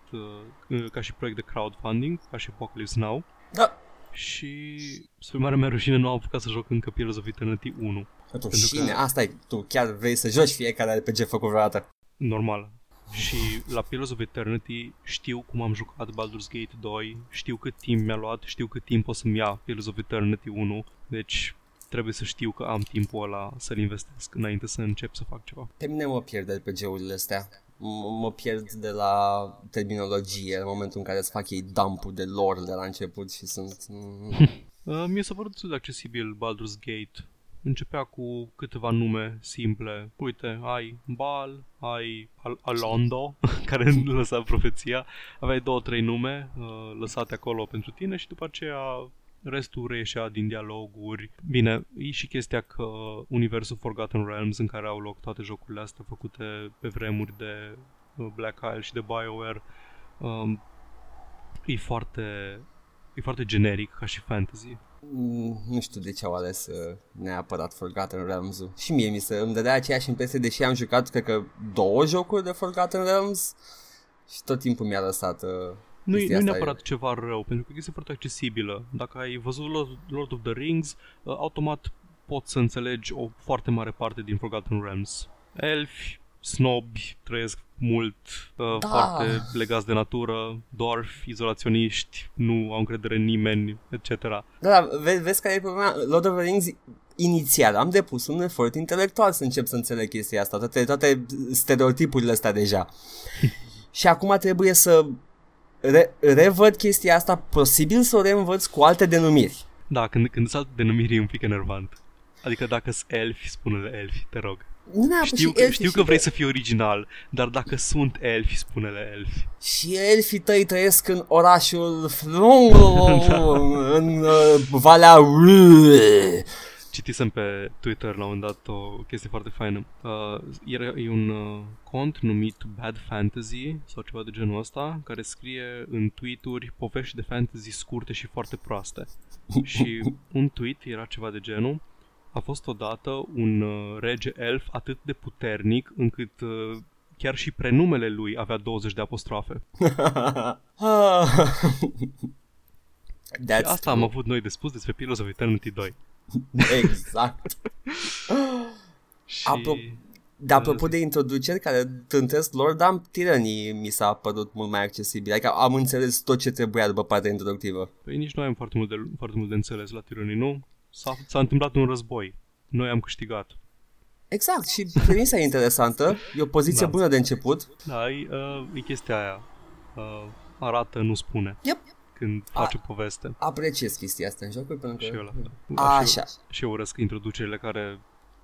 S2: uh, ca și proiect de crowdfunding, ca și Apocalypse Now.
S1: Da,
S2: Și spre mare mea rușine nu am apucat să joc încă Pillars of Eternity 1.
S1: tu
S2: Pentru
S1: șine,
S2: că-
S1: asta e, tu chiar vrei să joci fiecare RPG făcut vreodată.
S2: Normal. Și la Pillars of Eternity știu cum am jucat Baldur's Gate 2, știu cât timp mi-a luat, știu cât timp o să-mi ia Pillars of Eternity 1, deci trebuie să știu că am timpul ăla să-l investesc înainte să încep să fac ceva.
S1: Pe mine mă pierd RPG-urile astea. M- mă pierd de la terminologie în momentul în care îți fac ei dumpul de lore de la început și sunt... mm,
S2: Uh, mie s-a părut destul de accesibil Baldur's Gate. Începea cu câteva nume simple. Uite, ai Bal, ai Al- Alondo, care lăsa profeția. Aveai două, trei nume uh, lăsate acolo pentru tine și după aceea restul reieșea din dialoguri. Bine, e și chestia că universul Forgotten Realms în care au loc toate jocurile astea făcute pe vremuri de uh, Black Isle și de BioWare um, e foarte e foarte generic ca și fantasy.
S1: Mm, nu știu de ce au ales uh, neapărat Forgotten Realms-ul. Și mie mi se îmi dădea aceeași impresie, deși am jucat, cred că, două jocuri de Forgotten Realms și tot timpul mi-a lăsat uh,
S2: Nu e,
S1: chestia
S2: nu e
S1: asta.
S2: neapărat ceva rău, pentru că este foarte accesibilă. Dacă ai văzut Lord- Lord of the Rings, uh, automat poți să înțelegi o foarte mare parte din Forgotten Realms. Elfi, snobi, trăiesc mult, uh,
S1: Da.
S2: foarte legați de natură, dwarfi, izolaționiști, nu au încredere în nimeni, etc.
S1: Da, da, ve- vezi care e problema? Lord of the Rings, inițial am depus un efort intelectual să încep să înțeleg chestia asta, toate, toate stereotipurile astea deja. și acum trebuie să re- revăd chestia asta, posibil să o reînvăț cu alte denumiri.
S2: Da, când, când sunt alte denumiri e un pic enervant. Adică dacă sunt elfi, spune-le elfi, te rog.
S1: Nu neapărat
S2: Știu
S1: și
S2: că,
S1: elfii
S2: știu
S1: și
S2: că vrei
S1: el-
S2: să fii original, dar dacă sunt elfi, spune-le elfi.
S1: Și elfii tăi trăiesc în orașul Flongo, în uh, Valea Râ.
S2: Citisem pe Twitter la un moment dat o chestie foarte faină. Uh, era, e un uh, cont numit Bad Fantasy sau ceva de genul ăsta, care scrie în tweet-uri povești de fantasy scurte și foarte proaste. și un tweet era ceva de genul. A fost odată un uh, rege elf atât de puternic încât uh, chiar și prenumele lui avea 20 de apostrofe. Și
S1: That's
S2: asta am avut noi de spus despre Pillars of Eternity 2.
S1: Exact.
S2: Și...
S1: Apro- De apropo de introduceri care tântesc lor, dar tiranii mi s-a părut mult mai accesibil. Adică am înțeles tot ce trebuia după partea introductivă.
S2: Păi nici noi am foarte mult de, foarte mult de înțeles la tironii, nu? S-a, s-a întâmplat un război. Noi am câștigat.
S1: Exact, și premisa e interesantă. E o poziție
S2: Da.
S1: bună de început.
S2: Da, e, uh, e chestia aia. Uh, arată, nu spune.
S1: Yep.
S2: Când face poveste.
S1: Apreciez chestia asta în jocuri pentru că...
S2: Și eu la fel.
S1: A,
S2: Și eu-
S1: așa.
S2: Și eu urăsc introducerile care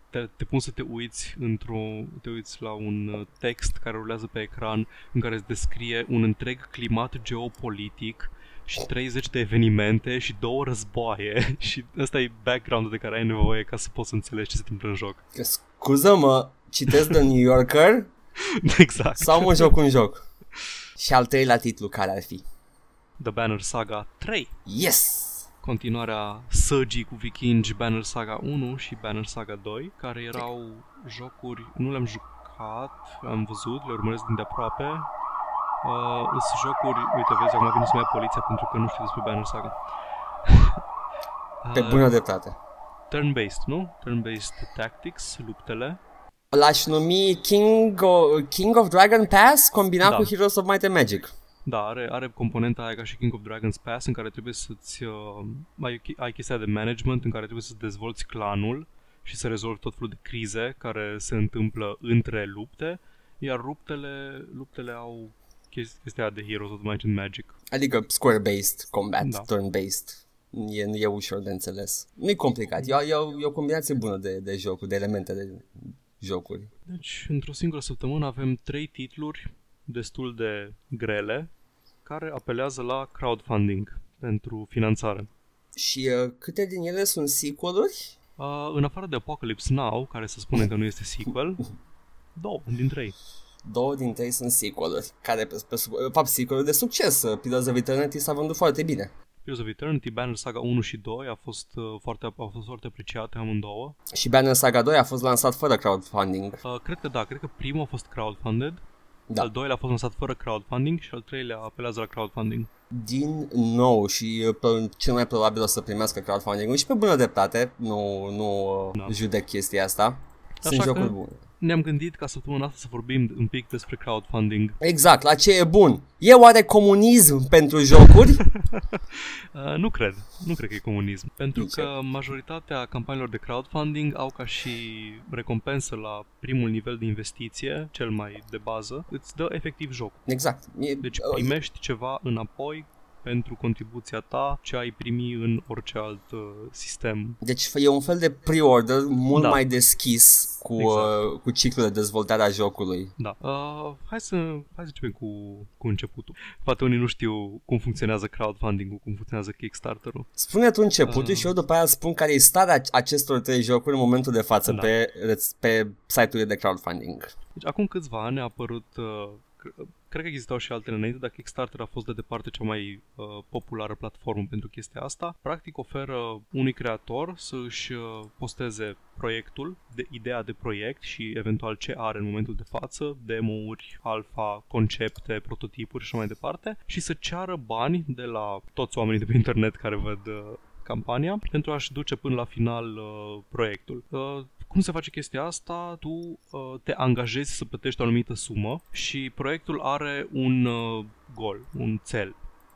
S2: te, te pun să te uiți într-o, te uiți la un uh, text care rulează pe ecran în care îți descrie un întreg climat geopolitic și 30 de evenimente și două războaie și ăsta e background de care ai nevoie ca să poți să înțelegi ce se întâmplă în joc.
S1: Că Scuză-mă, citesc The New Yorker
S2: exact.
S1: sau mă joc un joc? Și al treilea titlu care ar fi?
S2: The Banner Saga 3.
S1: Yes!
S2: continuarea săgii cu vikingi Banner Saga 1 și Banner Saga 2, care erau jocuri, nu le-am jucat, am văzut, le urmăresc din de aproape. Uh, sunt jocuri, uite, vezi, acum vine să mă ia poliția pentru că nu știu despre Banner Saga.
S1: Pe
S2: Uh,
S1: bună dreptate.
S2: Turn-based, nu? Turn-based tactics, luptele.
S1: L-aș numi King of, King of Dragon Pass combinat
S2: Da.
S1: cu Heroes of Might and Magic.
S2: Da, are, are componenta aia ca și King of Dragons Pass în care trebuie să-ți... Uh, ai, ai chestia de management în care trebuie să dezvolți clanul și să rezolvi tot felul de crize care se întâmplă între lupte, iar luptele, luptele au chesti- chestia de Heroes of the Might and Magic.
S1: Adică square-based combat,
S2: Da.
S1: turn-based. E, e ușor de înțeles. Nu-i complicat. E, o- e, o, e o combinație bună de, de jocuri, de elemente de jocuri.
S2: Deci, într-o singură săptămână avem trei titluri destul de grele care apelează la crowdfunding pentru finanțare.
S1: Și uh, câte din ele sunt sequel-uri?
S2: Uh, în afară de Apocalypse Now, care să spune că nu este sequel, două din trei.
S1: Două dintre ei sunt sequel-uri, care, pe, pe, de fapt, sequel de succes. Uh, Pillars of Eternity s-a vândut foarte bine.
S2: Heroes of Eternity, Banner Saga 1 și 2 a fost, uh, foarte, au fost foarte apreciate amândouă.
S1: Și Banner Saga 2 a fost lansat fără crowdfunding.
S2: Uh, cred că da, cred că primul a fost crowdfunded,
S1: Da.
S2: al doilea a fost lansat fără crowdfunding și al treilea apelează la crowdfunding.
S1: Din nou și uh, pe, cel mai probabil o să primească crowdfunding și pe bună dreptate, nu, nu uh,
S2: Da.
S1: judec chestia asta. Sunt
S2: Așa
S1: jocuri
S2: că-
S1: bune.
S2: Ne-am gândit ca săptămâna asta să vorbim un pic despre crowdfunding.
S1: Exact, la ce e bun. E oare comunism pentru jocuri?
S2: Uh, nu cred, nu cred că e comunism. Pentru
S1: Nici
S2: că majoritatea campaniilor de crowdfunding au ca și recompensă la primul nivel de investiție, cel mai de bază, îți dă efectiv joc.
S1: exact. E,
S2: Deci
S1: uh,
S2: primești ceva înapoi pentru contribuția ta ce ai primi în orice alt uh, sistem.
S1: Deci e un fel de pre-order mult
S2: Da.
S1: mai deschis cu,
S2: Exact.
S1: uh, cu ciclul de dezvoltare a jocului.
S2: Da. Uh, hai, să, hai să începem cu, cu începutul. Poate unii nu știu cum funcționează crowdfunding-ul, cum funcționează Kickstarter-ul.
S1: Spune tu începutul
S2: Uh.
S1: și eu după aia spun care e starea acestor trei jocuri în momentul de față
S2: Da.
S1: pe, pe site-urile de crowdfunding.
S2: Deci acum câțiva ani a apărut, uh, cre- cred că existau și altele înainte, dar Kickstarter a fost de departe cea mai uh, populară platformă pentru chestia asta. Practic oferă unui creator să își uh, posteze proiectul, de ideea de proiect și eventual ce are în momentul de față, demo-uri, alfa, concepte, prototipuri și așa mai departe, și să ceară bani de la toți oamenii de pe internet care văd uh, campania pentru a-și duce până la final uh, proiectul. Uh, cum se face chestia asta? Tu uh, te angajezi să plătești o anumită sumă și proiectul are un uh, gol, un cel.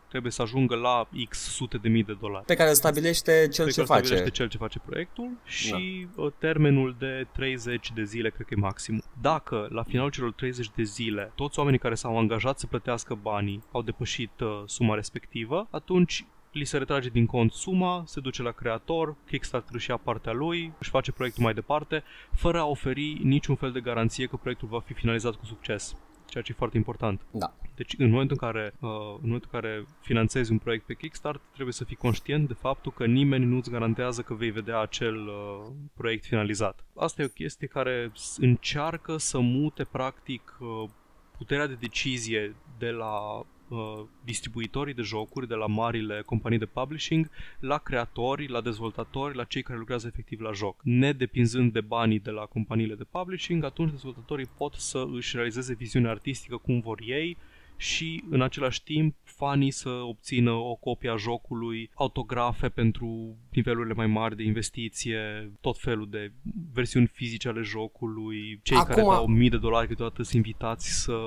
S2: Trebuie să ajungă la X sute de mii de dolari.
S1: Pe care îl stabilește cel
S2: Pe
S1: ce
S2: care stabilește
S1: face.
S2: cel ce face proiectul și da. termenul de 30 de zile cred că e maxim. Dacă la finalul celor 30 de zile toți oamenii care s-au angajat să plătească banii au depășit uh, suma respectivă, atunci li se retrage din cont suma, se duce la creator, Kickstarter își ia partea lui, își face proiectul mai departe, fără a oferi niciun fel de garanție că proiectul va fi finalizat cu succes. Ceea ce e foarte important.
S1: Da.
S2: Deci în momentul în care, uh, în momentul în care finanțezi un proiect pe Kickstarter, trebuie să fii conștient de faptul că nimeni nu-ți garantează că vei vedea acel uh, proiect finalizat. Asta e o chestie care s- încearcă să mute practic uh, puterea de decizie de la uh, distribuitorii de jocuri, de la marile companii de publishing, la creatori, la dezvoltatori, la cei care lucrează efectiv la joc. Nedepinzând de banii de la companiile de publishing, atunci dezvoltatorii pot să își realizeze viziunea artistică cum vor ei și în același timp fanii să obțină o copie a jocului, autografe pentru nivelurile mai mari de investiție, tot felul de versiuni fizice ale jocului, cei care
S1: Acum-
S2: dau mii de dolari câteodată sunt invitați să,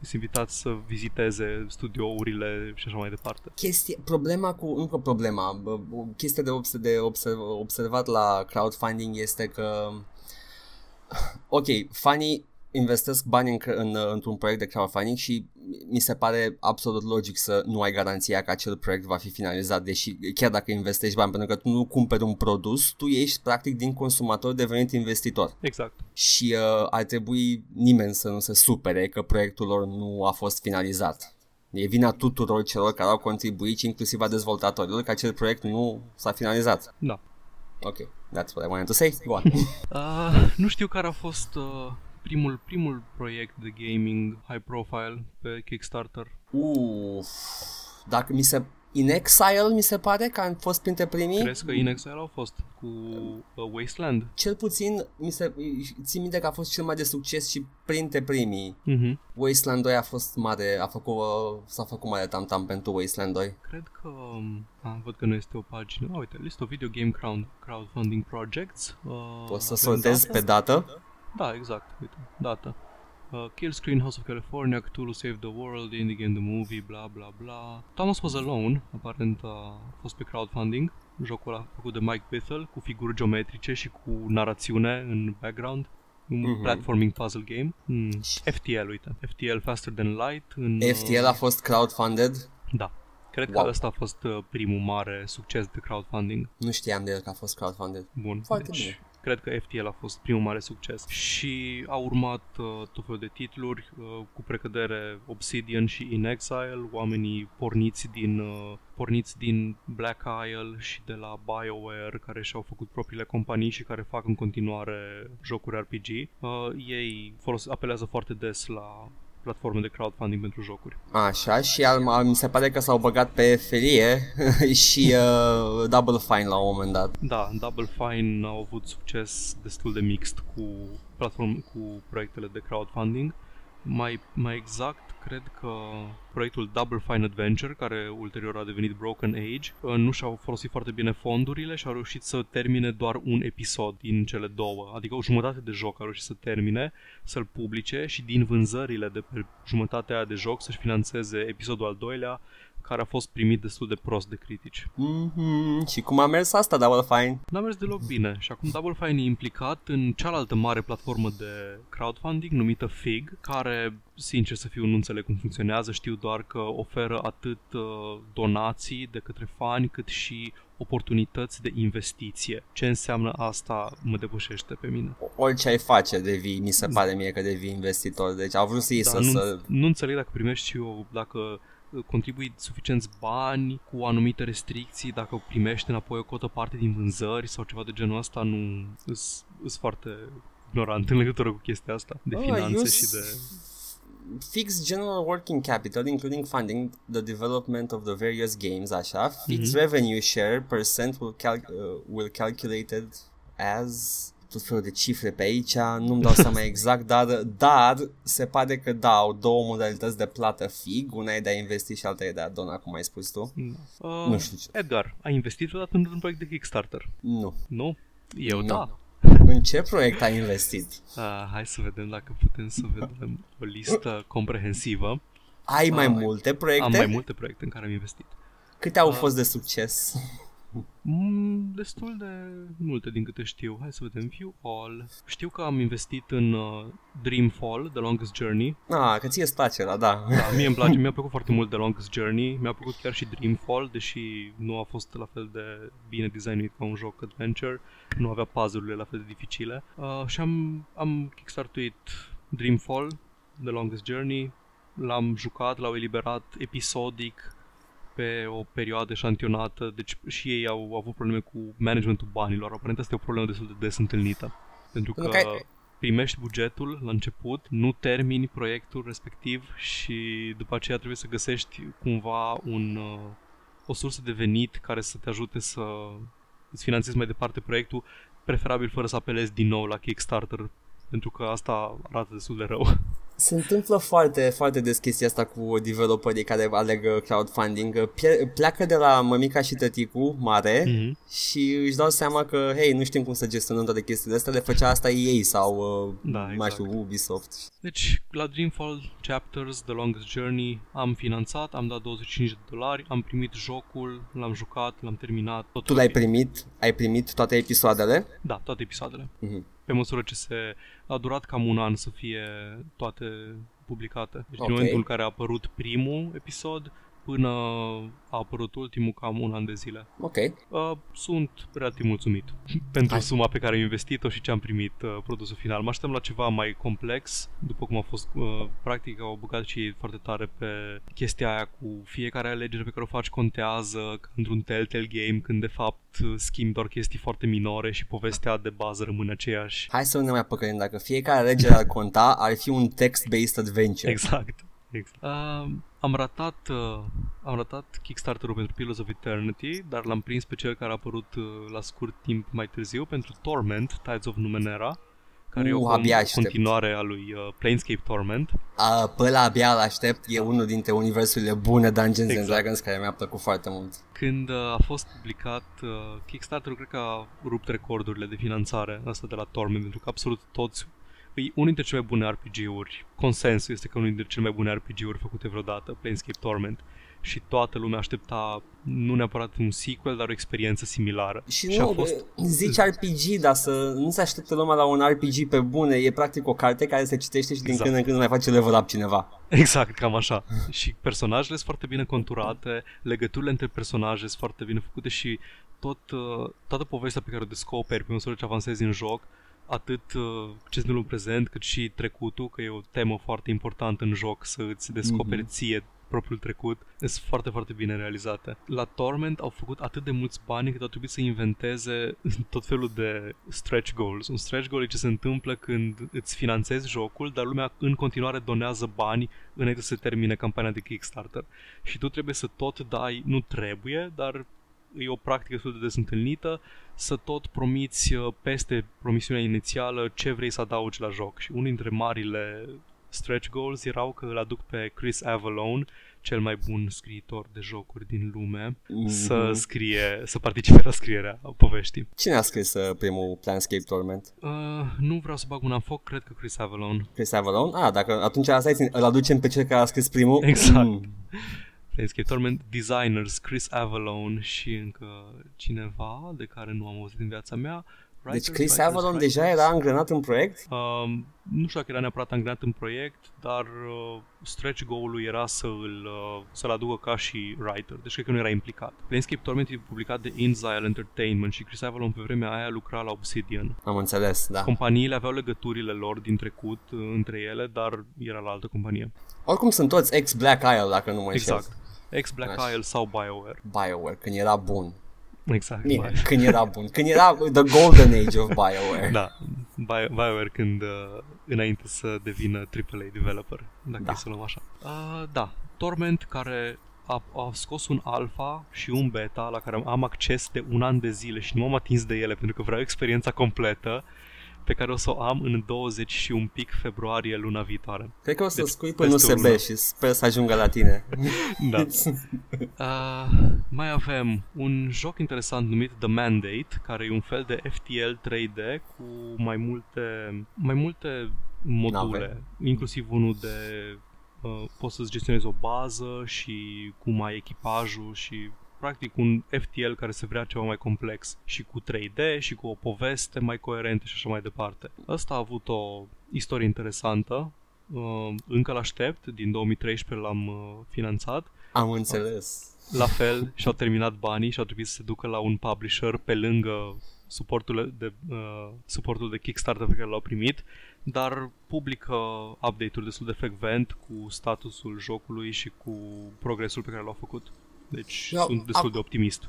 S2: sunt invitați să viziteze studiourile și așa mai departe.
S1: Chestie, problema cu, nu că problema, bă, o chestie de, obs- de observ, observat la crowdfunding este că, ok, fanii investesc bani în, în, într-un proiect de crowdfunding și mi se pare absolut logic să nu ai garanția că acel proiect va fi finalizat, deși chiar dacă investești bani, pentru că tu nu cumperi un produs, tu ești practic din consumator devenit investitor.
S2: Exact.
S1: Și uh, ar trebui nimeni să nu se supere că proiectul lor nu a fost finalizat. E vina tuturor celor care au contribuit, inclusiv a dezvoltatorilor, că acel proiect nu s-a finalizat.
S2: Da.
S1: Ok, that's what I wanted to say. Go on.
S2: uh, nu știu care a fost uh, primul, primul proiect de gaming high profile pe Kickstarter.
S1: Uf, dacă mi se In Exile mi se pare că am fost printre primii.
S2: Crezi că In Exile au fost cu uh, Wasteland?
S1: Cel puțin mi se, țin minte că a fost cel mai de succes și printre primii.
S2: Mm-hmm.
S1: Wasteland 2 a fost mare, a făcut, uh, s-a făcut mare tam-tam pentru Wasteland 2.
S2: Cred că, um, a, văd că nu este o pagină. Oh, uite, list of video game crowd, crowdfunding projects. Uh,
S1: Poți să sortezi pe dată?
S2: Da, exact, uite, dată. Uh, Kill Screen, House of California, Cthulhu Save the World, Indie Game The Movie, bla bla bla. Thomas Was Alone, aparent a fost pe crowdfunding. Jocul a făcut de Mike Bithell cu figuri geometrice și cu narațiune în background. Un mm-hmm. platforming puzzle game. Mm. FTL, uite. FTL Faster Than Light. În,
S1: FTL a fost crowdfunded?
S2: Da. Cred wow. că ăsta a fost uh, primul mare succes de crowdfunding.
S1: Nu știam de el că a fost crowdfunded.
S2: Bun.
S1: Foarte
S2: deci,
S1: bine.
S2: Cred că FTL a fost primul mare succes. Și a urmat uh, tot felul de titluri, uh, cu precădere Obsidian și In Exile, oamenii porniți din, uh, porniți din Black Isle și de la BioWare, care și-au făcut propriile companii și care fac în continuare jocuri RPG. Uh, ei folos- apelează foarte des la platforme de crowdfunding pentru jocuri.
S1: Așa, și al, mi se pare că s-au băgat pe felie și uh, Double Fine la un moment dat.
S2: Da, Double Fine au avut succes destul de mixt cu platform, cu proiectele de crowdfunding. Mai, mai exact, cred că proiectul Double Fine Adventure, care ulterior a devenit Broken Age, uh, nu și-au folosit foarte bine fondurile și au reușit să termine doar un episod din cele două, adică o jumătate de joc au reușit să termine, să-l publice și din vânzările de pe jumătatea de joc să-și financeze episodul al doilea, care a fost primit destul de prost de critici.
S1: Mm-hmm. Și cum a mers asta, Double Fine?
S2: N-a mers deloc bine și acum Double Fine e implicat în cealaltă mare platformă de crowdfunding numită Fig, care, sincer să fiu, nu înțeleg cum funcționează, știu doar că oferă atât uh, donații de către fani, cât și oportunități de investiție. Ce înseamnă asta mă depășește pe mine.
S1: Orice ai face devii, mi se pare mie că devii investitor, deci au vrut să iei
S2: da,
S1: să,
S2: nu,
S1: să...
S2: nu înțeleg dacă primești și eu, dacă contribui suficienți bani cu anumite restricții, dacă primești înapoi o cotă parte din vânzări sau ceva de genul ăsta, nu sunt foarte ignorant în legătură cu chestia asta de finanțe oh, și de
S1: fix general working capital, including funding the development of the various games, așa. Fixed mm-hmm. revenue share percent will, cal- uh, will calculated as tot felul de cifre pe aici, nu-mi dau seama exact, dar, dar se pare că da, au două modalități de plată FIG, una e de a investi și alta e de a dona, cum ai spus tu.
S2: Uh, nu știu ce. Edgar, ai investit odată într-un proiect de Kickstarter?
S1: Nu.
S2: Nu? Eu nu. da.
S1: În ce proiect ai investit?
S2: Uh, hai să vedem dacă putem să vedem o listă comprehensivă.
S1: Ai mai uh, multe proiecte?
S2: Am mai multe proiecte în care am investit.
S1: Câte au uh, fost de succes?
S2: Mm, destul de multe din câte știu. Hai să vedem. View all. Știu că am investit în uh, Dreamfall, The Longest Journey.
S1: Ah, că ție îți place la da.
S2: Da, mie îmi place. Mi-a plăcut foarte mult The Longest Journey. Mi-a plăcut chiar și Dreamfall, deși nu a fost la fel de bine designuit ca un joc adventure. Nu avea puzzle-urile la fel de dificile. Uh, și am, am kickstartuit Dreamfall, The Longest Journey. L-am jucat, l-au eliberat episodic pe o perioadă șantionată, deci și ei au avut probleme cu managementul banilor. Aparent asta e o problemă destul de des întâlnită. Pentru că okay. primești bugetul la început, nu termini proiectul respectiv și după aceea trebuie să găsești cumva un, uh, o sursă de venit care să te ajute să îți finanțezi mai departe proiectul, preferabil fără să apelezi din nou la Kickstarter, pentru că asta arată destul de rău.
S1: Se întâmplă foarte, foarte des chestia asta cu developerii care aleg crowdfunding. pleacă de la mămica și tăticu mare mm-hmm. și își dau seama că, hei, nu știm cum să gestionăm toate chestiile astea, le făcea asta ei sau, uh, da, exact. mai știu, Ubisoft.
S2: Deci, la Dreamfall Chapters, The Longest Journey, am finanțat, am dat 25 de dolari, am primit jocul, l-am jucat, l-am terminat.
S1: Tot tu l-ai primit? Ai primit toate episoadele?
S2: Da, toate episoadele. Mm-hmm pe măsură ce se a durat cam un an să fie toate publicate. Deci
S1: Ok.
S2: din momentul în care a apărut primul episod până a apărut ultimul cam un an de zile.
S1: Ok.
S2: Uh, sunt relativ mulțumit pentru
S1: Hai.
S2: suma pe care am investit-o și ce am primit uh, produsul final. Mă așteptam la ceva mai complex, după cum a fost, uh, practic au băgat și ei foarte tare pe chestia aia cu fiecare alegere pe care o faci contează, ca într-un Telltale game, când de fapt uh, schimbi doar chestii foarte minore și povestea de bază rămâne aceeași.
S1: Hai să nu ne mai păcălim. Dacă fiecare alegere ar conta, ar fi un text-based adventure.
S2: Exact. Exact. Uh, am ratat uh, am ratat Kickstarter-ul pentru Pillars of Eternity, dar l-am prins pe cel care a apărut uh, la scurt timp mai târziu pentru Torment, Tides of Numenera, care
S1: Uh,
S2: e o
S1: abia
S2: con-
S1: aștept.
S2: continuare a lui uh, Planescape Torment.
S1: A, pe ăla abia îl aștept. E unul dintre universurile bune Dungeons and
S2: Exact.
S1: Dragons care mi-a plăcut foarte mult.
S2: Când uh, a fost publicat uh, Kickstarter-ul, cred că a rupt recordurile de finanțare asta de la Torment, pentru că absolut toți E unul dintre cele mai bune RPG-uri. Consensul este că unul dintre cele mai bune RPG-uri făcute vreodată, Planescape Torment. Și toată lumea aștepta nu neapărat un sequel, dar o experiență similară.
S1: Și,
S2: și
S1: nu,
S2: a fost
S1: zici RPG, dar să nu se aștepte lumea la un RPG pe bune. E practic o carte care se citește și din
S2: Exact.
S1: când în când mai face level up cineva.
S2: Exact, cam așa. și personajele sunt foarte bine conturate, legăturile între personaje sunt foarte bine făcute și tot, uh, toată povestea pe care o descoperi pe măsură ce avansezi în joc, atât uh, ce se întâmplă în prezent, cât și trecutul, că e o temă foarte importantă în joc să îți descoperi
S1: Mhm.
S2: ție propriul trecut, sunt foarte, foarte bine realizate. La Torment au făcut atât de mulți bani cât au trebuit să inventeze tot felul de stretch goals. Un stretch goal e ce se întâmplă când îți finanțezi jocul, dar lumea în continuare donează bani înainte să se termine campania de Kickstarter. Și tu trebuie să tot dai, nu trebuie, dar e o practică destul de des întâlnită, să tot promiți uh, peste promisiunea inițială ce vrei să adaugi la joc. Și unul dintre marile stretch goals erau că îl aduc pe Chris Avalone, cel mai bun scriitor de jocuri din lume, să
S1: Mhm.
S2: scrie, să participe la scrierea poveștii.
S1: Cine a scris uh, primul Planescape Torment?
S2: Uh, nu vreau să bag un în foc, cred că Chris Avalone.
S1: Chris Avalon? Ah, dacă atunci asta e, îl aducem pe cel care a scris primul.
S2: Exact.
S1: Mm.
S2: Planescape Torment Designers, Chris Avalone și încă cineva de care nu am auzit în viața mea.
S1: Deci
S2: Writers,
S1: Chris
S2: writers,
S1: Avalon
S2: writers.
S1: deja era angrenat în proiect?
S2: Um, nu știu dacă era neapărat angrenat în proiect, dar uh, stretch goal-ul era să îl, uh, să-l aducă ca și writer, deci cred că nu era implicat. Planescape Torment e publicat de InXile Entertainment și Chris Avalon pe vremea aia lucra la Obsidian.
S1: Am înțeles, da.
S2: Companiile aveau legăturile lor din trecut uh, între ele, dar era la altă companie.
S1: Oricum sunt toți ex-Black Isle, dacă nu mă înșel.
S2: Exact. Ex-Black
S1: Așa.
S2: Isle sau BioWare.
S1: BioWare, când era bun.
S2: Exact.
S1: Bine, când era bun. Când era the golden age of BioWare.
S2: Da, Bio- BioWare când uh, înainte să devină AAA developer, dacă
S1: Da.
S2: da. e să luăm așa. Uh, da, Torment care a, a scos un alpha și un beta la care am- am acces de un an de zile și nu m-am atins de ele pentru că vreau experiența completă pe care o să o am în 20 și un pic februarie luna viitoare.
S1: Cred că o să
S2: Deci,
S1: scui pe
S2: peste o
S1: USB
S2: lună.
S1: și sper să ajungă la tine.
S2: Da. Uh, mai avem un joc interesant numit The Mandate, care e un fel de FTL 3D cu mai multe, mai multe module,
S1: Nave.
S2: inclusiv unul de uh, poți să-ți gestionezi o bază și cum ai echipajul și practic un FTL care se vrea ceva mai complex și cu 3D și cu o poveste mai coerentă și așa mai departe. Ăsta a avut o istorie interesantă, uh, încă l-aștept, din 2013 l-am uh, finanțat
S1: Am înțeles.
S2: la fel și-au terminat banii și au trebuit să se ducă la un publisher pe lângă suportul de, uh, suportul de Kickstarter pe care l-au primit, dar publică update-uri destul de frecvent cu statusul jocului și cu progresul pe care l-au făcut. Deci
S1: Da,
S2: sunt destul
S1: ac-
S2: de optimist.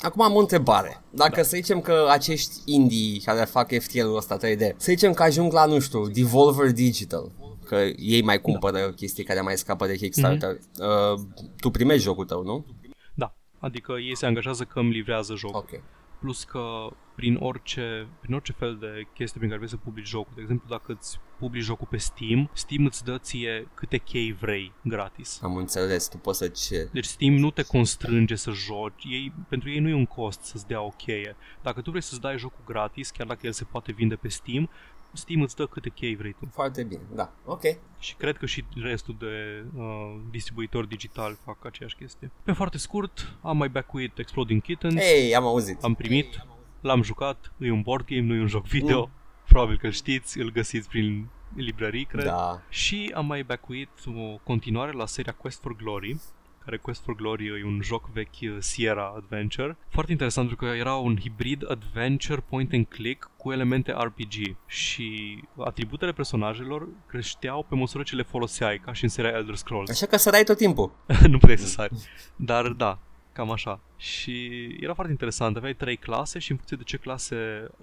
S1: Acum am o întrebare. Dacă
S2: Da.
S1: să zicem că acești indie care fac FTL-ul ăsta 3D, să zicem că ajung la, nu știu, Devolver Digital, că ei mai cumpără da. chestii care mai scapă de Kickstarter, mm-hmm. uh, tu primești jocul tău, nu?
S2: Da, adică ei se angajează că îmi livrează jocul.
S1: Ok.
S2: Plus că prin orice, prin orice fel de chestie prin care vrei să publici jocul, de exemplu dacă îți publici jocul pe Steam, Steam îți dă ție câte chei vrei gratis.
S1: Am înțeles, tu poți să ce...
S2: Deci Steam nu te constrânge să joci, ei, pentru ei nu e un cost să-ți dea o cheie. Dacă tu vrei să-ți dai jocul gratis, chiar dacă el se poate vinde pe Steam, Steam îți dă câte chei vrei tu.
S1: Foarte bine, da, ok.
S2: Și cred că și restul de uh, distribuitori digitali fac aceeași chestie. Pe foarte scurt, am mai backuit Exploding Kittens,
S1: Ei, am auzit.
S2: am primit, l-am jucat, e un board game, nu e un joc video. probabil că îl știți, îl găsiți prin librării, cred.
S1: Da.
S2: Și am mai backuit o continuare la seria Quest for Glory, care Quest for Glory e un joc vechi uh, Sierra Adventure. Foarte interesant pentru că era un hibrid adventure point and click cu elemente RPG și atributele personajelor creșteau pe măsură ce le foloseai, ca și în seria Elder Scrolls.
S1: Așa că sărai tot timpul.
S2: nu puteai să sari. Dar da, cam așa. Și era foarte interesant. Aveai trei clase și în funcție de ce clase,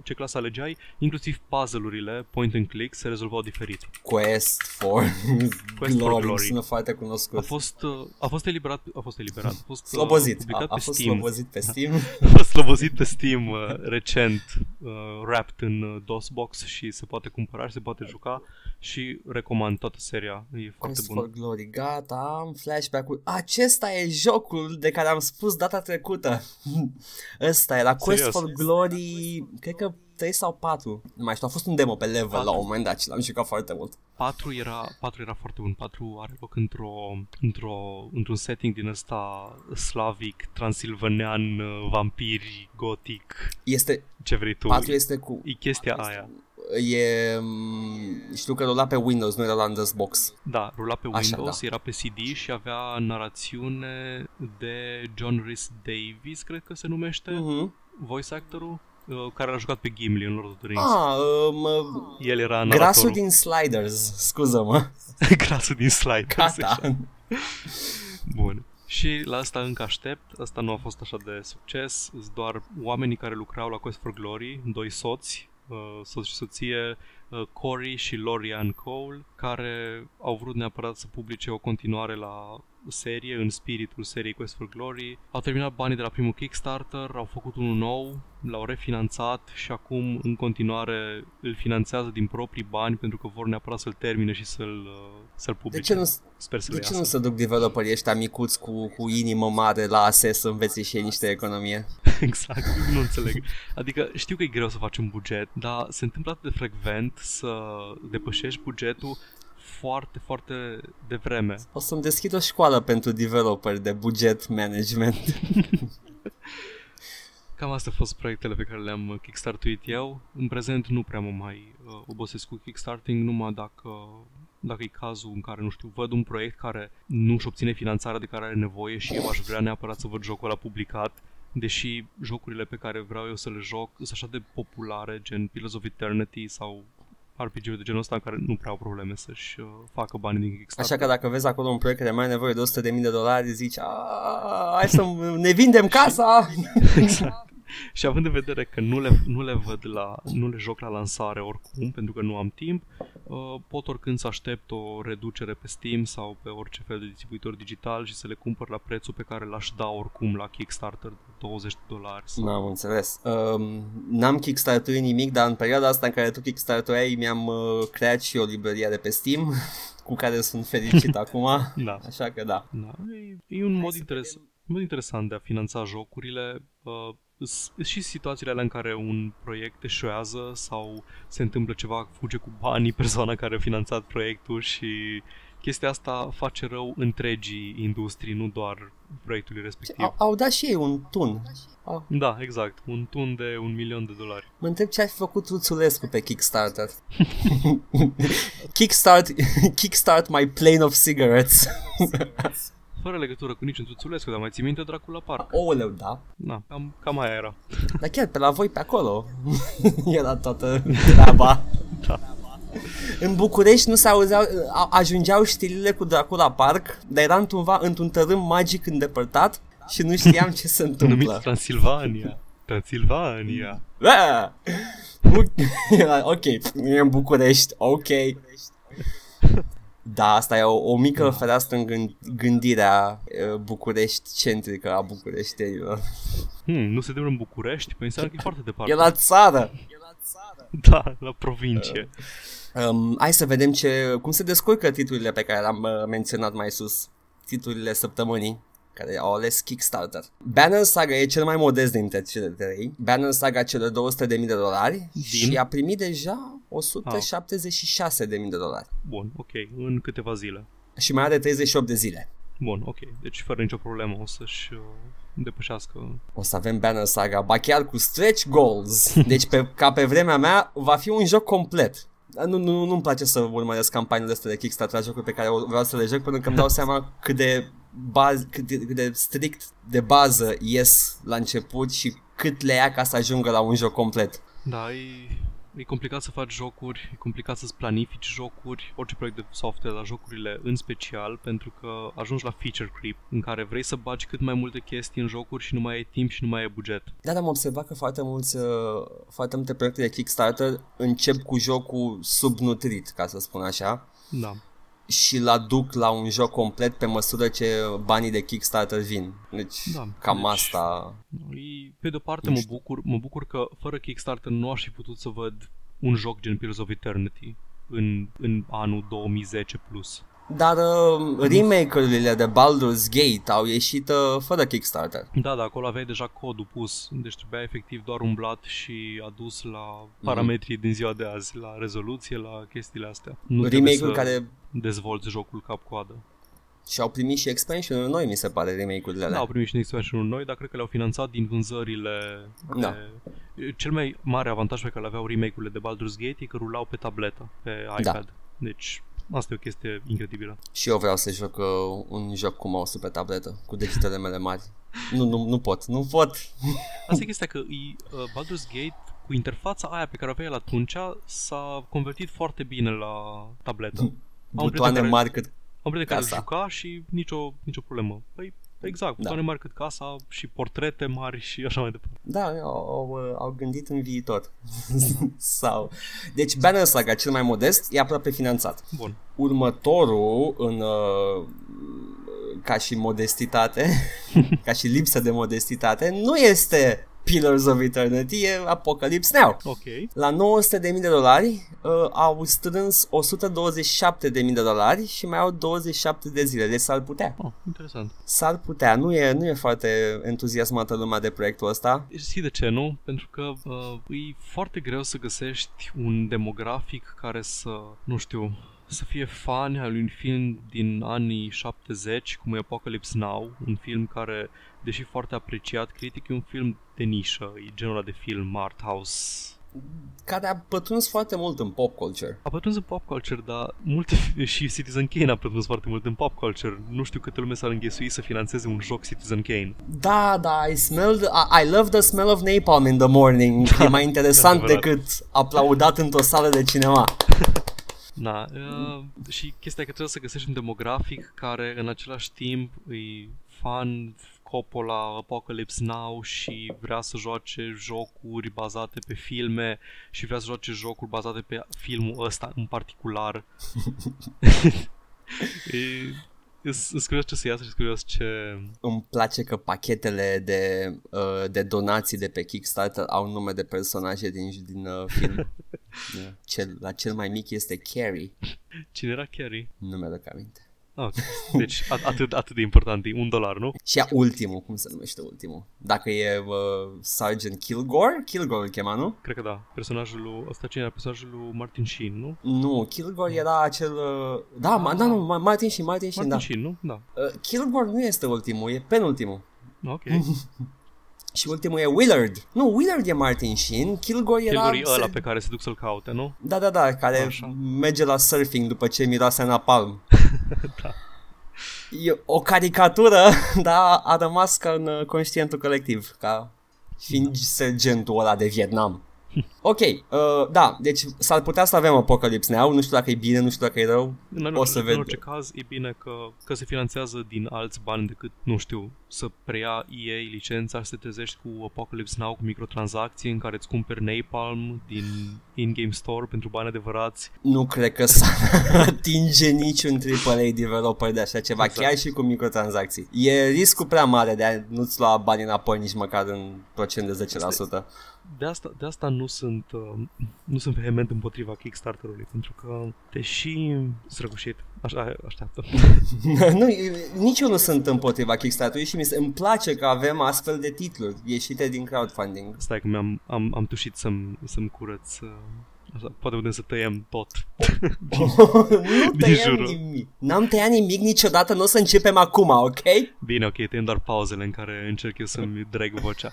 S2: ce clasă alegeai, inclusiv puzzle-urile point and click se rezolvau diferit.
S1: Quest for
S2: Quest for
S1: Glory.
S2: Glory.
S1: Sună foarte cunoscut.
S2: A fost, uh, a fost eliberat, a fost eliberat, a fost uh,
S1: slobozit.
S2: publicat
S1: A, a
S2: pe
S1: fost
S2: Steam.
S1: slobozit pe Steam.
S2: A fost slobozit pe Steam uh, recent, uh, wrapped în uh, DOSBox și se poate cumpăra și se poate juca și recomand toată seria, e foarte
S1: Quest
S2: bună.
S1: for Glory. Gata, am flashback-ul. Acesta e jocul de care am spus data trecută. Ăsta e la Quest
S2: Serios?
S1: for Glory, cred că 3 sau 4. Nu mai știu, a fost un demo pe level
S2: Patru.
S1: la un moment dat și l-am jucat foarte mult.
S2: 4 era, 4 era foarte bun, 4 are loc într-o, într-o, într-un setting din ăsta slavic, transilvanean, uh, vampiri, gotic,
S1: Este,
S2: ce vrei tu.
S1: 4 este cu...
S2: E chestia aia.
S1: E, mm, știu că rula pe Windows, nu era la DOSBox.
S2: Da, rula pe
S1: Așa,
S2: Windows,
S1: da.
S2: era pe CD și avea narațiune de John Rhys Davis, cred că se numește,
S1: Mhm.
S2: voice actorul, uh, care l-a jucat pe Gimli în Lord of the Rings.
S1: Ah, um, uh,
S2: El era
S1: grasul
S2: naratorul.
S1: din Sliders, scuză-mă.
S2: Grasul din slide.
S1: Gata.
S2: Bun. Și la asta încă aștept, asta nu a fost așa de succes, sunt doar oamenii care lucrau la Quest for Glory, doi soți, uh, soț și soție, uh, Corey și Lorian Cole, care au vrut neapărat să publice o continuare la serie, în spiritul seriei Quest for Glory. Au terminat banii de la primul Kickstarter, au făcut unul nou, l-au refinanțat și acum în continuare îl finanțează din proprii bani pentru că vor neapărat să-l termine și să-l, uh, să-l
S1: De
S2: publice.
S1: ce nu,
S2: Sper să
S1: de
S2: le
S1: ce
S2: iasă.
S1: nu se duc developerii ăștia micuți cu, cu inimă mare la ASE să învețe și ei niște economie?
S2: Exact, nu înțeleg. Adică știu că e greu să faci un buget, dar se întâmplă atât de frecvent să depășești bugetul foarte, foarte devreme.
S1: O să-mi deschid o școală pentru developeri de buget management.
S2: Cam astea au fost proiectele pe care le-am uh, kickstartuit eu. În prezent nu prea mă mai uh, obosesc cu kickstarting, numai dacă, dacă e cazul în care, nu știu, văd un proiect care nu își obține finanțarea de care are nevoie și eu aș vrea neapărat să văd jocul ăla publicat, deși jocurile pe care vreau eu să le joc sunt așa de populare, gen Pillars of Eternity sau RPG-uri de genul ăsta în care nu prea au probleme să-și uh, facă bani din Kickstarter.
S1: Așa că dacă vezi acolo un proiect care mai are nevoie de 100.000 de dolari, zici, "A, hai să ne vindem casa!
S2: Exact. Și având în vedere că nu le, nu le văd la, nu le joc la lansare oricum, pentru că nu am timp, uh, pot oricând să aștept o reducere pe Steam sau pe orice fel de distribuitor digital și să le cumpăr la prețul pe care l-aș da oricum la Kickstarter de 20 de dolari. Sau...
S1: N-am înțeles. Um, n-am kickstartuit nimic, dar în perioada asta în care tu kickstartuai, mi-am uh, creat și o librărie de pe Steam, cu care sunt fericit acum.
S2: Da.
S1: Așa că da.
S2: Da, e, e un mod, interes, un mod interesant de a finanța jocurile. Uh, s- și situațiile alea în care un proiect eșuează sau se întâmplă ceva, fuge cu banii persoana care a finanțat proiectul și chestia asta face rău întregii industrii, nu doar proiectului respectiv.
S1: Au, au dat și ei un tun. Au.
S2: Da, exact. Un tun de un milion de dolari.
S1: Mă întreb ce ai făcut Ruțulescu pe Kickstarter. Kickstart, kickstart my plane of cigarettes.
S2: Fără legătură cu niciun tuțulescu, dar mai ții minte Dracula Park?
S1: Ouleu, da.
S2: Na, cam, cam aia era.
S1: Dar chiar pe la voi pe acolo era toată treaba.
S2: Da.
S1: În București nu se auzeau, a- ajungeau știrile cu Dracula Park, dar era într-un, într-un tărâm magic îndepărtat și nu știam ce se
S2: Numit
S1: întâmplă.
S2: Transilvania. Transilvania.
S1: Ah! Era, ok, e în București, ok. Da, asta e o, o mică da. fereastră în gând, gândirea uh, București centrică a bucureștenilor.
S2: Hmm, nu se întâmplă în București? Păi înseamnă că e foarte departe.
S1: E la țară.
S2: Da, la provincie.
S1: Um, hai să vedem ce, cum se descurcă titlurile pe care le-am uh, menționat mai sus. Titlurile săptămânii care au ales Kickstarter. Banner Saga e cel mai modest dintre cele trei. Banner Saga cele 200.000 de dolari și a primit deja 176.000 de dolari.
S2: Bun, ok, în câteva zile.
S1: Și mai are 38 de zile.
S2: Bun, ok, deci fără nicio problemă o să-și uh, depășească.
S1: O să avem Banner Saga, ba chiar cu stretch goals. Deci pe, ca pe vremea mea va fi un joc complet. Nu, nu, nu-mi place să urmăresc campaniile astea de Kickstarter, jocuri pe care vreau să le joc, pentru că îmi dau seama cât de, baz, cât de, cât de strict de bază ies la început și cât le ia ca să ajungă la un joc complet.
S2: Da, e, e complicat să faci jocuri, e complicat să-ți planifici jocuri, orice proiect de software, dar jocurile în special, pentru că ajungi la feature creep, în care vrei să bagi cât mai multe chestii în jocuri și nu mai ai timp și nu mai ai buget.
S1: Da, dar am observat că foarte mulți, uh, foarte multe proiecte de Kickstarter încep cu jocul subnutrit, ca să spun așa,
S2: Da.
S1: Și îl aduc la un joc complet pe măsură ce banii de Kickstarter vin. Deci,
S2: Da,
S1: cam
S2: deci-
S1: asta...
S2: E, pe de-o parte
S1: Nu
S2: mă
S1: știu.
S2: bucur, mă bucur că fără Kickstarter nu aș fi putut să văd un joc gen Pillars of Eternity în, în anul 2010 plus.
S1: Dar uh, remake-urile de Baldur's Gate au ieșit uh, fără Kickstarter.
S2: Da, dar acolo aveai deja codul pus, deci trebuia efectiv doar umblat și adus la parametrii din ziua de azi, la rezoluție, la chestiile astea. Nu trebuie
S1: Remake-uri
S2: să
S1: care
S2: dezvolți jocul cap-coadă.
S1: și-au primit și expansion noi, mi se pare, remake-urile alea.
S2: Da, au primit și un expansion noi, dar cred că le-au finanțat din vânzările de...
S1: Da.
S2: Cel mai mare avantaj pe care le aveau remake-urile de Baldur's Gate e că rulau pe tabletă, pe iPad. Deci asta e o chestie incredibilă.
S1: Și eu vreau să joc uh, un joc cu mouse pe tabletă, cu degetele mele mari. Nu, nu, nu pot, nu pot.
S2: Asta e chestia că e, uh, Baldur's Gate cu interfața aia pe care o avea el atunci s-a convertit foarte bine la tabletă. Am un prieten
S1: Butoane
S2: care-
S1: mari cât...
S2: Am prieten care
S1: Casa.
S2: juca și nicio, nicio problemă. Păi, exact,
S1: Da.
S2: butoane mari cât casa și portrete mari și așa mai departe.
S1: Da, au, au, uh, au gândit în viitor. Sau... Deci Banner Saga, cel mai modest, e aproape finanțat.
S2: Bun.
S1: Următorul, în, uh, ca și modestitate, ca și lipsă de modestitate, nu este Pillars of Eternity, e Apocalypse Now.
S2: Ok.
S1: La 900.000 de dolari uh, au strâns 127.000 de dolari și mai au 27 de zile. Deci s-ar putea.
S2: Oh, interesant.
S1: S-ar putea. Nu e, nu e foarte entuziasmată lumea de proiectul ăsta.
S2: Știi de ce, nu? Pentru că uh, e foarte greu să găsești un demografic care să, nu știu, să fie fan al unui film din anii 70, cum e Apocalypse Now, un film care, deși foarte apreciat critic, e un film de nișă, e genul ăla de film art house
S1: Care a pătruns foarte mult în pop culture.
S2: A pătruns în pop culture, dar multe și Citizen Kane a pătruns foarte mult în pop culture. Nu știu câte lume s-ar înghesui să financeze un joc Citizen Kane.
S1: Da, da, I smelled, I, I love the smell of napalm in the morning. e mai interesant
S2: adevărat.
S1: decât aplaudat într-o sală de cinema.
S2: Na, uh, și chestia e că trebuie să găsești un demografic care în același timp îi fan Coppola, Apocalypse Now și vrea să joace jocuri bazate pe filme și vrea să joace jocuri bazate pe filmul ăsta în particular. e, Sunt curios ce să iasă și sunt curios ce...
S1: Îmi place că pachetele de, uh, de donații de pe Kickstarter au nume de personaje din, din uh, film. Da. cel, la cel mai mic este Carrie,
S2: Cine era Carrie?
S1: nu mi-aduc aminte.
S2: Ah, ok. Deci at- atât, atât de important, e un dolar, nu?
S1: Și a ultimul, cum se numește ultimul? Dacă e uh, Sergeant Kilgore? Kilgore îl chema, nu?
S2: Cred că da. Personajul lui... Ăsta cine era? Personajul lui Martin Sheen, nu?
S1: Nu, Kilgore era acel... Uh, da, ma, da, nu, Ma- Martin și Martin și
S2: Martin
S1: da.
S2: Sheen, nu? Da.
S1: Uh, Kilgore nu este ultimul, e penultimul.
S2: Ok.
S1: Și ultimul e Willard. Nu, Willard e Martin Sheen, Kilgore era...
S2: Kilgore e ăla pe care se duc să-l caute, nu?
S1: Da, da, da, care
S2: Așa.
S1: merge la surfing după ce miroase napalm.
S2: Da.
S1: E o caricatură, dar a rămas ca în uh, conștientul colectiv, ca fiind sergentul ăla de Vietnam. Ok, uh, da, deci s-ar putea să avem Apocalypse Now, nu știu dacă e bine, nu știu dacă e rău.
S2: În,
S1: O să
S2: în
S1: ved.
S2: orice caz, e bine că, că se finanțează din alți bani decât, nu știu, să preia EA licența și să te trezești cu Apocalypse Now cu microtransacții în care îți cumperi Napalm din in-game store pentru bani adevărați.
S1: Nu cred că s-ar atinge niciun AAA developer de așa ceva,
S2: Exact.
S1: chiar și cu microtransacții. E riscul prea mare de a nu-ți lua bani înapoi nici măcar în procent de 10%.
S2: De asta, de asta nu sunt uh, nu sunt vehement împotriva Kickstarter-ului, pentru că te și străgușit. Așa, așteaptă.
S1: nu, nici eu nu sunt împotriva Kickstarter-ului și mi se, îmi place că avem astfel de titluri ieșite din crowdfunding.
S2: Stai că mi-am am, am tușit să-mi, să-mi curăț uh, Asta, poate putem să tăiem tot.
S1: nu tăiam
S2: jurul.
S1: nimic. N-am tăiat nimic niciodată, nu o să începem acum, ok?
S2: Bine, ok, tăiem doar pauzele în care încerc eu să-mi drag vocea.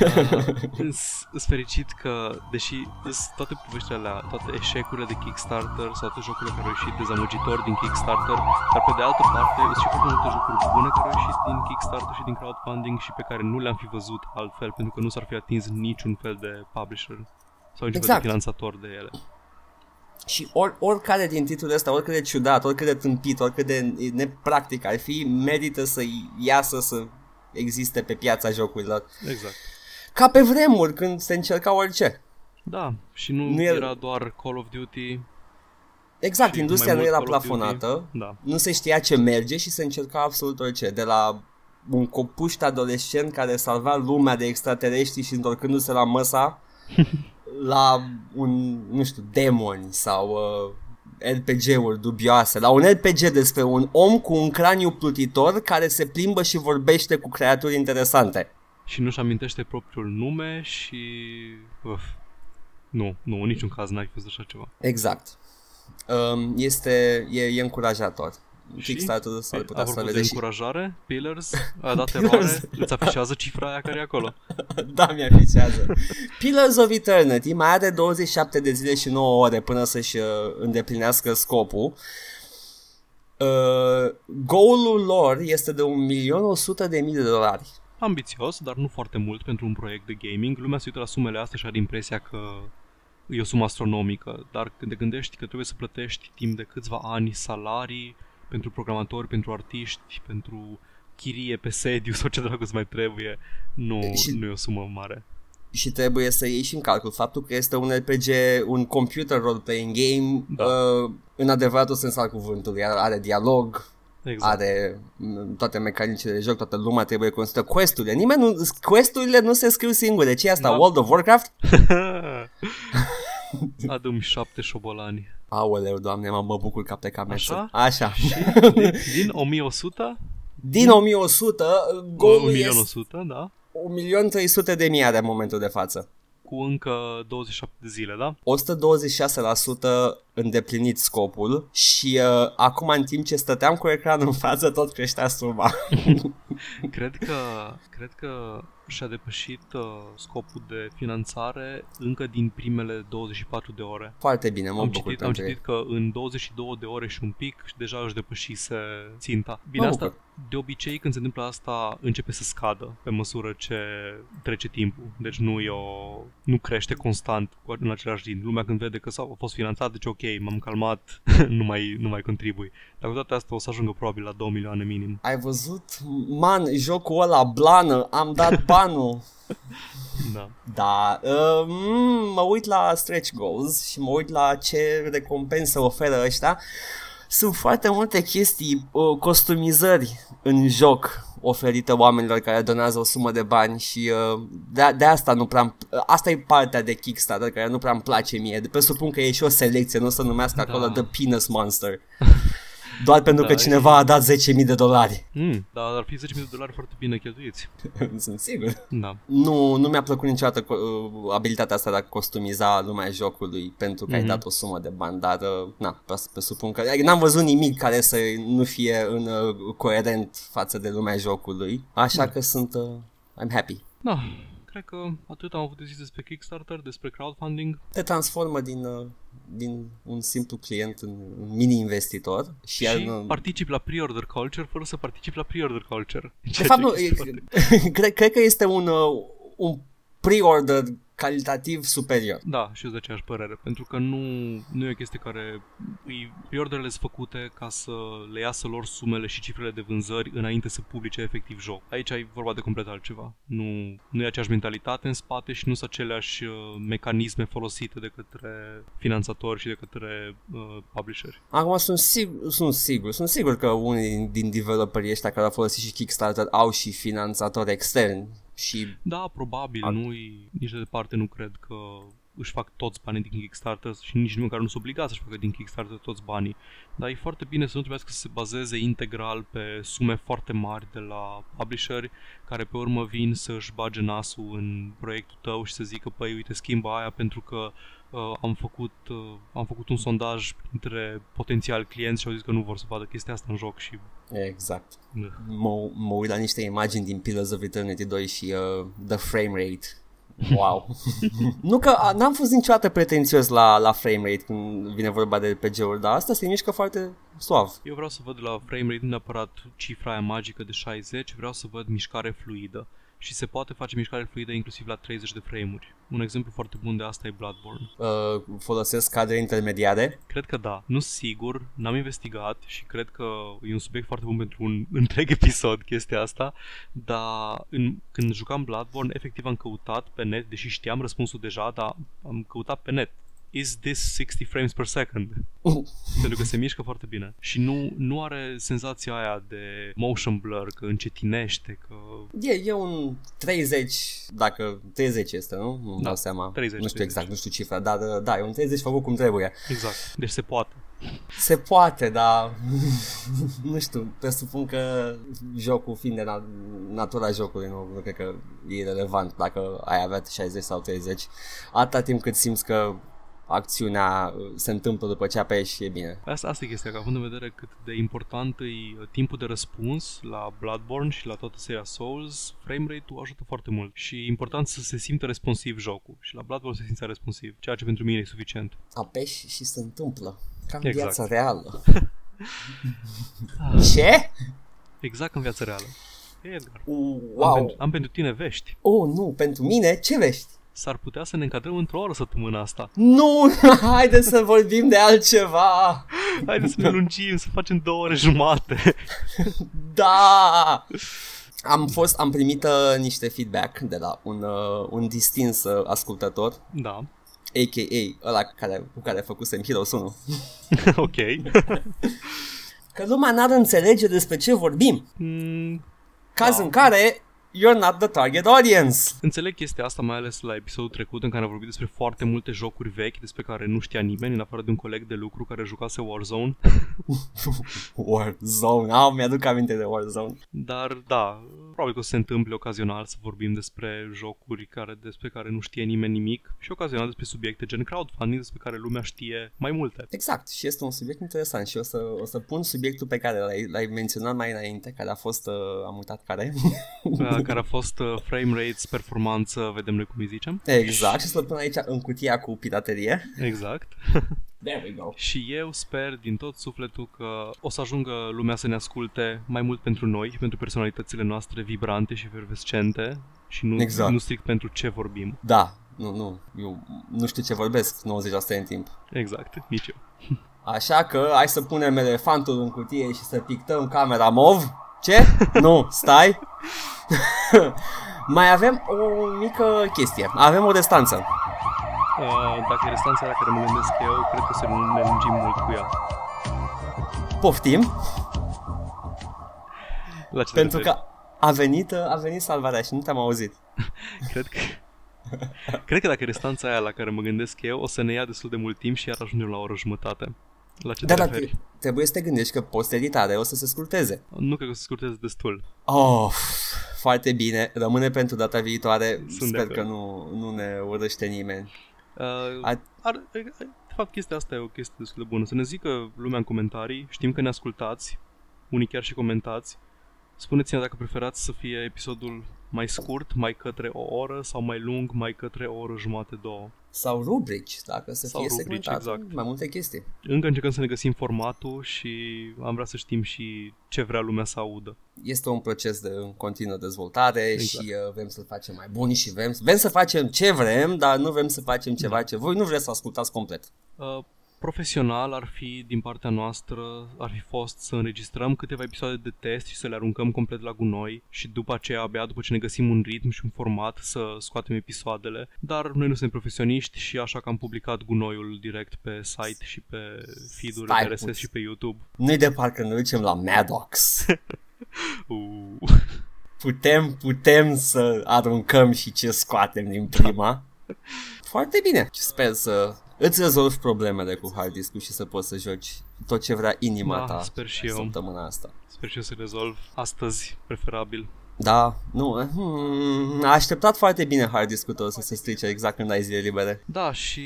S2: Uh, Sunt fericit că, deși îs toate poveștile alea, toate eșecurile de Kickstarter sau toate jocurile care au ieșit dezamăgitor din Kickstarter, dar pe de altă parte sunt și foarte multe jocuri bune care au ieșit din Kickstarter și din crowdfunding și pe care nu le-am fi văzut altfel pentru că nu s-ar fi atins niciun fel de publisher sau niciun fel
S1: Exact.
S2: de finanțator de ele.
S1: Și or, oricare din titlul ăsta, oricât de ciudat, oricât de tâmpit, oricât de nepractic ar fi, merită să iasă să existe pe piața jocurilor.
S2: Exact.
S1: Ca pe vremuri, când se încerca orice.
S2: Da, și nu,
S1: Nu
S2: nu
S1: e-
S2: era doar Call of Duty.
S1: Exact,
S2: și
S1: industria nu
S2: mai
S1: era
S2: mult Call of Duty.
S1: plafonată,
S2: Da.
S1: nu se știa ce merge și se încerca absolut orice. De la un copuști adolescent care salva lumea de extraterestri și întorcându-se la măsa, la un, nu știu, demoni sau uh, RPG-uri dubioase, la un RPG despre un om cu un craniu plutitor care se plimbă și vorbește cu creaturi interesante.
S2: Și nu-și amintește propriul nume și... Uf. Nu, nu, în niciun caz n-ai fost așa ceva.
S1: Exact. Um, este, e, e încurajator.
S2: Și?
S1: Kickstarter-ul s-ar putea să
S2: Apropo de
S1: vede și...
S2: încurajare, Pillars a dat
S1: Pillars.
S2: eroare, îți afișează cifra aia care e acolo.
S1: da, mi-afișează. Pillars of Eternity mai are 27 de zile și 9 ore până să-și uh, îndeplinească scopul. Uh, goalul lor este de 1.100.000 de dolari.
S2: Ambițios, dar nu foarte mult pentru un proiect de gaming. Lumea se uită la sumele astea și are impresia că e o sumă astronomică, dar când te gândești că trebuie să plătești timp de câțiva ani salarii pentru programatori, pentru artiști, pentru chirie pe sediu sau ce dracu îți mai trebuie, nu,
S1: Și-
S2: nu e o sumă mare.
S1: Și trebuie să iei și în calcul faptul că este un RPG, un computer role-playing game
S2: Da.
S1: uh, în adevăratul sens al cuvântului. Are, are dialog,
S2: Exact.
S1: are m, toate mecanicile de joc, toată lumea trebuie construită. Quest-urile, nimeni nu, quest-urile nu se scriu singure. Ce e asta?
S2: Da.
S1: World of Warcraft?
S2: Adum șapte șobolani.
S1: Aoleu, doamne, mă, mă bucur ca pe cameță.
S2: Așa?
S1: Așa.
S2: Din 1100?
S1: Din 1100, golul este
S2: 1100, da?
S1: 1.300.000 de mii are în momentul de față.
S2: Cu încă 27 de zile, da?
S1: 126% îndeplinit scopul și uh, acum în timp ce stăteam cu ecranul în față tot creștea suma.
S2: Cred că, cred că și-a depășit uh, scopul de finanțare încă din primele 24 de ore.
S1: Foarte bine, mă
S2: am
S1: bucur
S2: citit, am
S1: pentru
S2: citit
S1: ei.
S2: că în 22 de ore și un pic și deja își depășise ținta. Bine,
S1: Mă
S2: asta
S1: bucur.
S2: De obicei când se întâmplă asta începe să scadă pe măsură ce trece timpul. Deci nu e o, nu crește constant cu- în același ritm. Lumea când vede că s-a a fost finanțat, deci ok, m-am calmat, nu mai, nu mai contribui. Dar cu toate astea o să ajungă probabil la 2 milioane minim.
S1: Ai văzut? Man, jocul ăla, blană, am dat banul.
S2: Da.
S1: Da, uh, mm, mă uit la stretch goals și mă uit la ce recompensă oferă ăștia. Sunt foarte multe chestii, uh, costumizări în joc oferite oamenilor care donează o sumă de bani și uh, de, de asta nu prea uh, asta e partea de Kickstarter care nu prea îmi place mie. De presupun că e și o selecție, nu o să numească
S2: Da.
S1: acolo The Penis Monster. Doar pentru
S2: Da,
S1: că cineva a dat 10.000 de dolari.
S2: Mm, dar ar fi 10.000 de dolari foarte bine cheltuiți.
S1: Sunt sigur.
S2: Da.
S1: Nu, nu mi-a plăcut niciodată uh, abilitatea asta de a costumiza lumea jocului pentru că mm-hmm. ai
S2: Mhm.
S1: dat o sumă de bani, dar uh, na, pres- presupun că adică n-am văzut nimic care să nu fie în uh, coerent față de lumea jocului, așa că sunt uh, I'm happy.
S2: Da, cred că atât am avut de zis despre Kickstarter, despre crowdfunding.
S1: Te transformă din, uh, din un simplu client în un mini-investitor și,
S2: Și,
S1: iar,
S2: și
S1: uh,
S2: particip la pre-order culture fără să particip la pre-order culture.
S1: de
S2: Ceea
S1: fapt
S2: ce
S1: nu,
S2: este foarte-
S1: e, cred, cred că este un, uh, un pre-order calitativ superior.
S2: Da, și eu sunt de aceeași părere, pentru că nu, nu e o chestie care... Îi, pre-orderele sunt făcute ca să le iasă lor sumele și cifrele de vânzări înainte să publice efectiv joc. Aici ai vorba de complet altceva. Nu, nu e aceeași mentalitate în spate și nu sunt aceleași uh, mecanisme folosite de către finanțatori și de către uh, publisheri.
S1: Acum sunt sigur, sunt sigur, sunt sigur că unii din, din developerii ăștia care au folosit și Kickstarter au și finanțatori externi și
S2: Da, probabil,
S1: Ar-
S2: nu nici de departe nu cred că își fac toți banii din Kickstarter și nici nu care nu sunt obligați să-și facă din Kickstarter toți banii. Dar e foarte bine să nu trebuiască să se bazeze integral pe sume foarte mari de la publisheri care pe urmă vin să-și bage nasul în proiectul tău și să zică, păi uite, schimbă aia pentru că uh, am, făcut, uh, am făcut un sondaj între potențial clienți și au zis că nu vor să vadă chestia asta în joc și...
S1: Exact.
S2: Uh.
S1: Mă, mă uit la niște imagini din Pillars of Eternity 2 și uh, the frame rate Wow. nu că a, n-am fost niciodată pretențios la, la frame rate când vine vorba de RPG-uri, dar asta se mișcă foarte suav.
S2: Eu vreau să văd la frame rate nu neapărat cifra aia magică de 60, vreau să văd mișcare fluidă și se poate face mișcare fluidă inclusiv la 30 de frame-uri. Un exemplu foarte bun de asta e Bloodborne.
S1: Uh, folosesc cadre intermediare?
S2: Cred că da. Nu sigur, n-am investigat și cred că e un subiect foarte bun pentru un întreg episod chestia asta, dar în, când jucam Bloodborne, efectiv am căutat pe net, deși știam răspunsul deja, dar am căutat pe net is this 60 frames per second? Pentru că se mișcă foarte bine. Și nu, nu are senzația aia de motion blur, că încetinește, că...
S1: E, e un 30, dacă 30 este, nu? Nu da, dau seama.
S2: 30,
S1: nu știu
S2: 30.
S1: exact, nu știu cifra, dar da, da, e un 30 făcut cum trebuie.
S2: Exact. Deci se poate.
S1: Se poate, dar nu știu, presupun că jocul fiind de na- natura jocului, nu, nu cred că e relevant dacă ai avea 60 sau 30, atâta timp cât simți că acțiunea uh, se întâmplă după ce apeși și e bine.
S2: Asta, asta e chestia, că având în vedere cât de important e uh, timpul de răspuns la Bloodborne și la toată seria Souls, frame rate-ul ajută foarte mult și e important să se simtă responsiv jocul și la Bloodborne se simte responsiv, ceea ce pentru mine e suficient.
S1: Apeși și se întâmplă. Ca în
S2: Exact.
S1: viața reală. Ce?
S2: Exact în viața reală. Edgar,
S1: Uh,
S2: am,
S1: Wow.
S2: pentru, am pentru tine vești.
S1: Oh, nu, pentru mine, ce vești?
S2: S-ar putea să ne încadrăm într-o oră săptămâna asta.
S1: Nu, haide să vorbim de altceva.
S2: Haideți să ne lungim, să facem două ore jumate.
S1: Da! Am fost, am primit uh, niște feedback de la un, uh, un distins uh, ascultător,
S2: Da,
S1: a.k.a. ăla care, cu care făcusem Heroes 1,
S2: ok.
S1: că lumea n-ar înțelege despre ce vorbim,
S2: Mm,
S1: caz
S2: Da.
S1: în care you're not the target audience.
S2: Înțeleg chestia asta mai ales la episodul trecut în care am vorbit despre foarte multe jocuri vechi despre care nu știa nimeni, în afară de un coleg de lucru care jucase Warzone.
S1: Warzone, ah, mi-aduc aminte de Warzone.
S2: Dar da, probabil că o să se întâmple ocazional să vorbim despre jocuri care, despre care nu știe nimeni nimic și ocazional despre subiecte gen crowdfunding despre care lumea știe mai multe.
S1: Exact, și este un subiect interesant și o să, o să pun subiectul pe care l-ai, l-ai menționat mai înainte, care a fost, uh, am uitat care.
S2: Uh, care a fost uh, frame rates, performanță, vedem noi cum îi zicem.
S1: exact, și să-l pun aici în cutia cu piraterie.
S2: Exact.
S1: There we go.
S2: Și eu sper din tot sufletul că o să ajungă lumea să ne asculte mai mult pentru noi și pentru personalitățile noastre vibrante și efervescente și nu,
S1: Exact.
S2: nu strict pentru ce vorbim.
S1: Da, nu, nu, eu nu știu ce vorbesc 90% din timp.
S2: Exact, nici eu.
S1: Așa că hai să punem elefantul în cutie și să pictăm camera mov. Ce? nu, stai. Mai avem o mică chestie. Avem o restanță.
S2: Uh, dacă e restanța la care mă gândesc eu, cred că să nu ne lungim mult cu ea.
S1: Poftim,
S2: La ce te
S1: pentru
S2: referi?
S1: că a venit, a venit salvarea și nu te-am auzit.
S2: Cred că... Cred că dacă e restanța aia la care mă gândesc eu, o să ne ia destul de mult timp și iar ajungem la o oră jumătate. La ce
S1: Dar
S2: te
S1: dacă,
S2: referi?
S1: trebuie să te gândești că posteritarea o să se scurteze.
S2: Nu cred că o să scurteze destul.
S1: Oh, foarte bine. Rămâne pentru data viitoare.
S2: de
S1: Sper
S2: acord.
S1: că nu, nu ne urăște nimeni.
S2: Uh,
S1: A-
S2: ar, de fapt, chestia asta e o chestie destul de bună. Să ne zică lumea în comentarii, știm că ne ascultați, unii chiar și comentați. Spuneți-ne dacă preferați să fie episodul mai scurt, mai către o oră, sau mai lung, mai către o oră jumate, două.
S1: Sau rubrici, dacă să
S2: Sau
S1: fie
S2: rubrici,
S1: segmentat
S2: exact.
S1: mai multe chestii.
S2: Încă încercăm să ne găsim formatul și am vrea să știm și ce vrea lumea să audă.
S1: Este un proces de în continuă dezvoltare
S2: Exact.
S1: și uh, vrem să-l facem mai bun și vrem, vrem să facem ce vrem, dar nu vrem să facem ceva
S2: Da.
S1: ce voi nu vreți să ascultați complet.
S2: Uh, profesional ar fi din partea noastră, ar fi fost să înregistrăm câteva episoade de test și să le aruncăm complet la gunoi și după aceea, abia după ce ne găsim un ritm și un format, să scoatem episoadele. Dar noi nu suntem profesioniști și așa că am publicat gunoiul direct pe site și pe feed-uri
S1: Stai
S2: RSS
S1: puțin.
S2: și pe YouTube.
S1: Nu-i de parcă ne ducem la Maddox.
S2: Uh.
S1: putem, putem să aruncăm și ce scoatem din prima. Foarte bine. Sper să îți rezolvi problemele cu hard disk și să poți să joci tot ce vrea inima
S2: Da,
S1: ta
S2: sper și eu.
S1: săptămâna asta.
S2: Sper și eu să rezolv astăzi, preferabil.
S1: Da, nu, hmm, a așteptat foarte bine hard disk-ul tău să se strice exact când ai zile libere.
S2: Da, și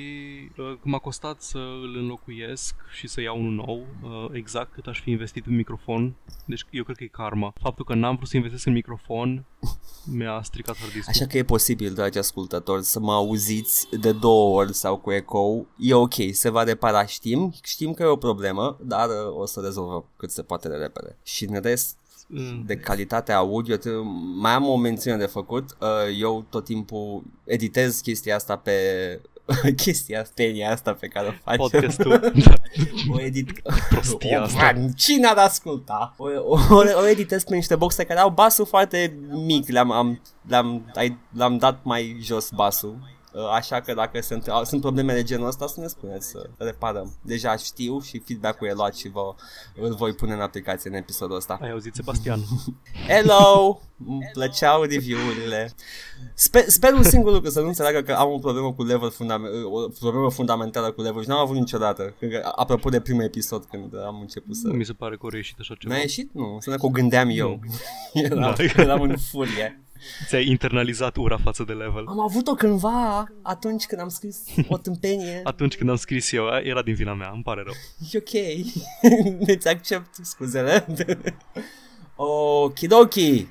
S2: uh, m-a costat să îl înlocuiesc și să iau unul nou, uh, exact cât aș fi investit în microfon. Deci eu cred că e karma. Faptul că n-am vrut să investesc în microfon mi-a stricat hard disk
S1: Așa că e posibil, dragi ascultători, să mă auziți de două ori sau cu eco. E ok, se va repara, știm, știm că e o problemă, dar uh, o să rezolvăm cât se poate de repede. Și în rest,
S2: Mm.
S1: de calitate audio, te- mai am o mențiune de făcut. Uh, Eu tot timpul editez chestia asta pe chestia asta, asta pe care o facem.
S2: Podcastul.
S1: O edit...
S2: Prostia
S1: O,
S2: asta.
S1: man, Cine ar asculta? O, o, o, o editez pe niște boxe care au basul foarte mic. Le-am, am, le-am, ai- le-am dat mai jos basul. Uh, Așa că dacă sunt, au- sunt probleme de genul ăsta să ne spuneți să reparăm. Deja știu și feedback-ul e luat și vă, îl voi pune în aplicație în episodul ăsta.
S2: Ai auzit, Sebastian?
S1: Hello! Îmi plăceau review-urile. Sper, sper un singur lucru, să nu înțeleagă că am o problemă cu level fundament, o problemă fundamentală cu level și n-am avut niciodată. Cred că, apropo de primul episod când am început să...
S2: Nu mi se pare că ori ieșit așa ceva.
S1: Mi-a ieșit? Nu, sună că o gândeam eu. eram,
S2: Da.
S1: eram în furie.
S2: Ți-ai internalizat ura față de level.
S1: Am avut-o cândva atunci când am scris o tâmpenie.
S2: Atunci când am scris eu, era din vina mea, îmi pare rău.
S1: E ok. Îți accept scuzele. Okidoki.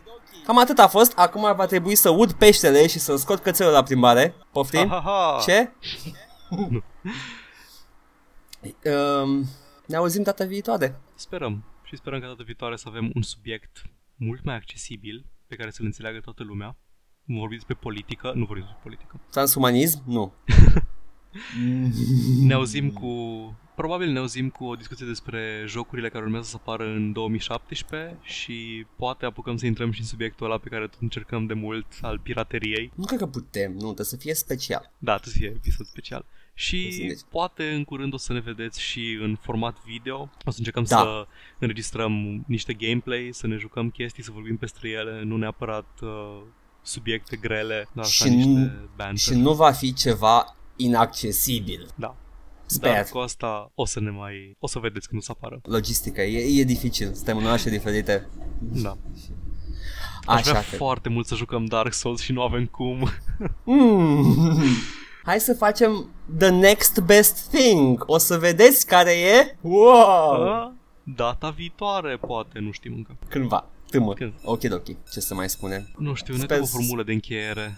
S1: Cam atât a fost. Acum va trebui să ud peștele și să scot cățelul la plimbare. Poftim?
S2: Ahaha.
S1: Ce? um, ne auzim data viitoare.
S2: Sperăm. Și sperăm că data viitoare să avem un subiect mult mai accesibil, pe care să-l înțeleagă toată lumea. Vorbim despre politică, nu vorbim despre politică.
S1: Transhumanism? Nu.
S2: Ne auzim cu... Probabil ne auzim cu o discuție despre jocurile care urmează să apară în 2017 și poate apucăm să intrăm și în subiectul ăla pe care tot încercăm de mult al pirateriei.
S1: Nu cred că putem. Nu, trebuie să fie special.
S2: Da, trebuie să fie episod special. Și
S1: Înțelegi.
S2: poate în curând o să ne vedeți și în format video. O să încercăm
S1: Da.
S2: să înregistrăm niște gameplay, să ne jucăm chestii, să vorbim despre ele, nu neapărat uh, subiecte grele, dar așa
S1: Și nu-
S2: niște banter.
S1: Și nu va fi ceva inaccesibil.
S2: Da.
S1: Sper.
S2: Dar cu asta o să ne mai... O să vedeți când o să apară.
S1: Logistica, e, e dificil. Suntem în orașe diferite.
S2: Da. Aș
S1: Așa
S2: vrea
S1: că...
S2: foarte mult să jucăm Dark Souls și nu avem cum.
S1: Mm. Hai să facem the next best thing. O să vedeți care e. Wow!
S2: Uh, Data viitoare, poate, nu știm încă.
S1: Cândva. Tâmă.
S2: Când?
S1: Ok, ok. Ce să mai spunem?
S2: Nu știu, ne
S1: Sper
S2: dăm o
S1: să-
S2: formulă de încheiere.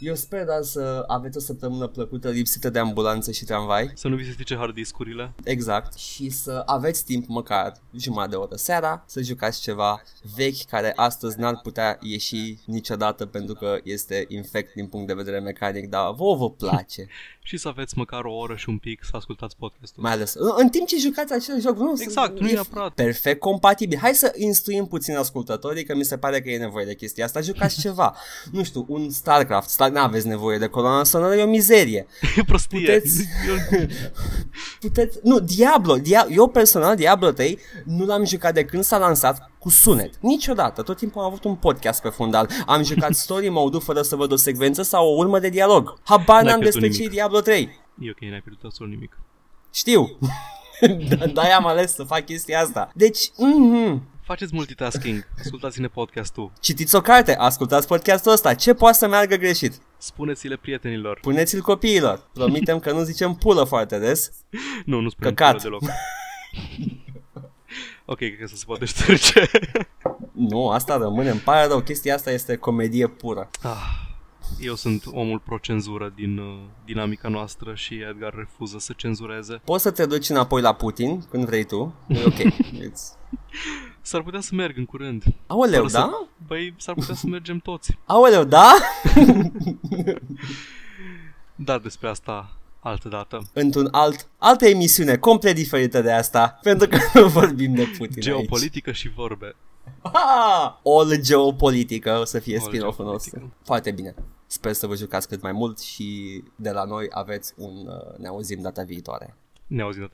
S1: Eu sper dar să aveți o săptămână plăcută lipsită de ambulanță și tramvai.
S2: Să nu vi se strice hard discurile.
S1: Exact. Și să aveți timp măcar jumătate de oră seara să jucați ceva vechi care astăzi n-ar putea ieși niciodată pentru că este infect din punct de vedere mecanic, dar vouă vă place.
S2: Și să aveți măcar o oră și un pic să ascultați podcastul.
S1: Mai ales în, în timp ce jucați acel joc. Nu,
S2: Exact, nu e
S1: e
S2: neapărat.
S1: perfect compatibil. Hai să instruim puțin ascultătorii că mi se pare că e nevoie de chestia asta. Jucați ceva. Nu știu, un StarCraft. Star, n-aveți nevoie de coloana sonoră, e o mizerie.
S2: E prostie.
S1: Puteți-
S2: Eu-
S1: Puteți... Nu, Diablo. Dia... Eu personal, Diablo 3, nu l-am jucat de când s-a lansat cu sunet. Niciodată. Tot timpul am avut un podcast pe fundal. Am jucat story mode fără să văd o secvență sau o urmă de dialog. Habar
S2: N-ai
S1: n-am
S2: pierdut
S1: despre ce e
S2: nimic.
S1: Diablo 3.
S2: E ok, n-ai pierdut absolut nimic.
S1: Știu. Da, De-aia am ales să fac chestia asta. Deci, mhm.
S2: Faceți multitasking, ascultați-ne podcastul,
S1: Citiți o carte, ascultați podcastul ăsta. Ce poate să meargă greșit?
S2: spuneți-le prietenilor.
S1: Puneți-l copiilor. Promitem că nu zicem pulă foarte des.
S2: Nu, nu spunem
S1: Căcat.
S2: pulă deloc. ok, cred că să se poate șterge.
S1: Nu, asta rămâne. Îmi pare rău. Chestia asta este comedie pură.
S2: ah, eu sunt omul pro-cenzură din uh, dinamica noastră și Edgar refuză să cenzureze.
S1: Poți să te duci înapoi la Putin când vrei tu. E ok. It's...
S2: S-ar putea să merg în curând.
S1: Aoleu,
S2: Fără să-
S1: da?
S2: Băi, s-ar putea să mergem toți.
S1: Aoleu, da?
S2: Dar despre asta altă dată.
S1: Într-un alt, altă emisiune complet diferită de asta, pentru că nu vorbim de Putin
S2: Geopolitică și vorbe.
S1: aici. Ah, all geopolitică o să fie
S2: All
S1: spin-off-ul
S2: geopolitică.
S1: nostru. Foarte bine. Sper să vă jucați cât mai mult și de la noi aveți un... uh, Ne auzim data viitoare.
S2: Ne auzim data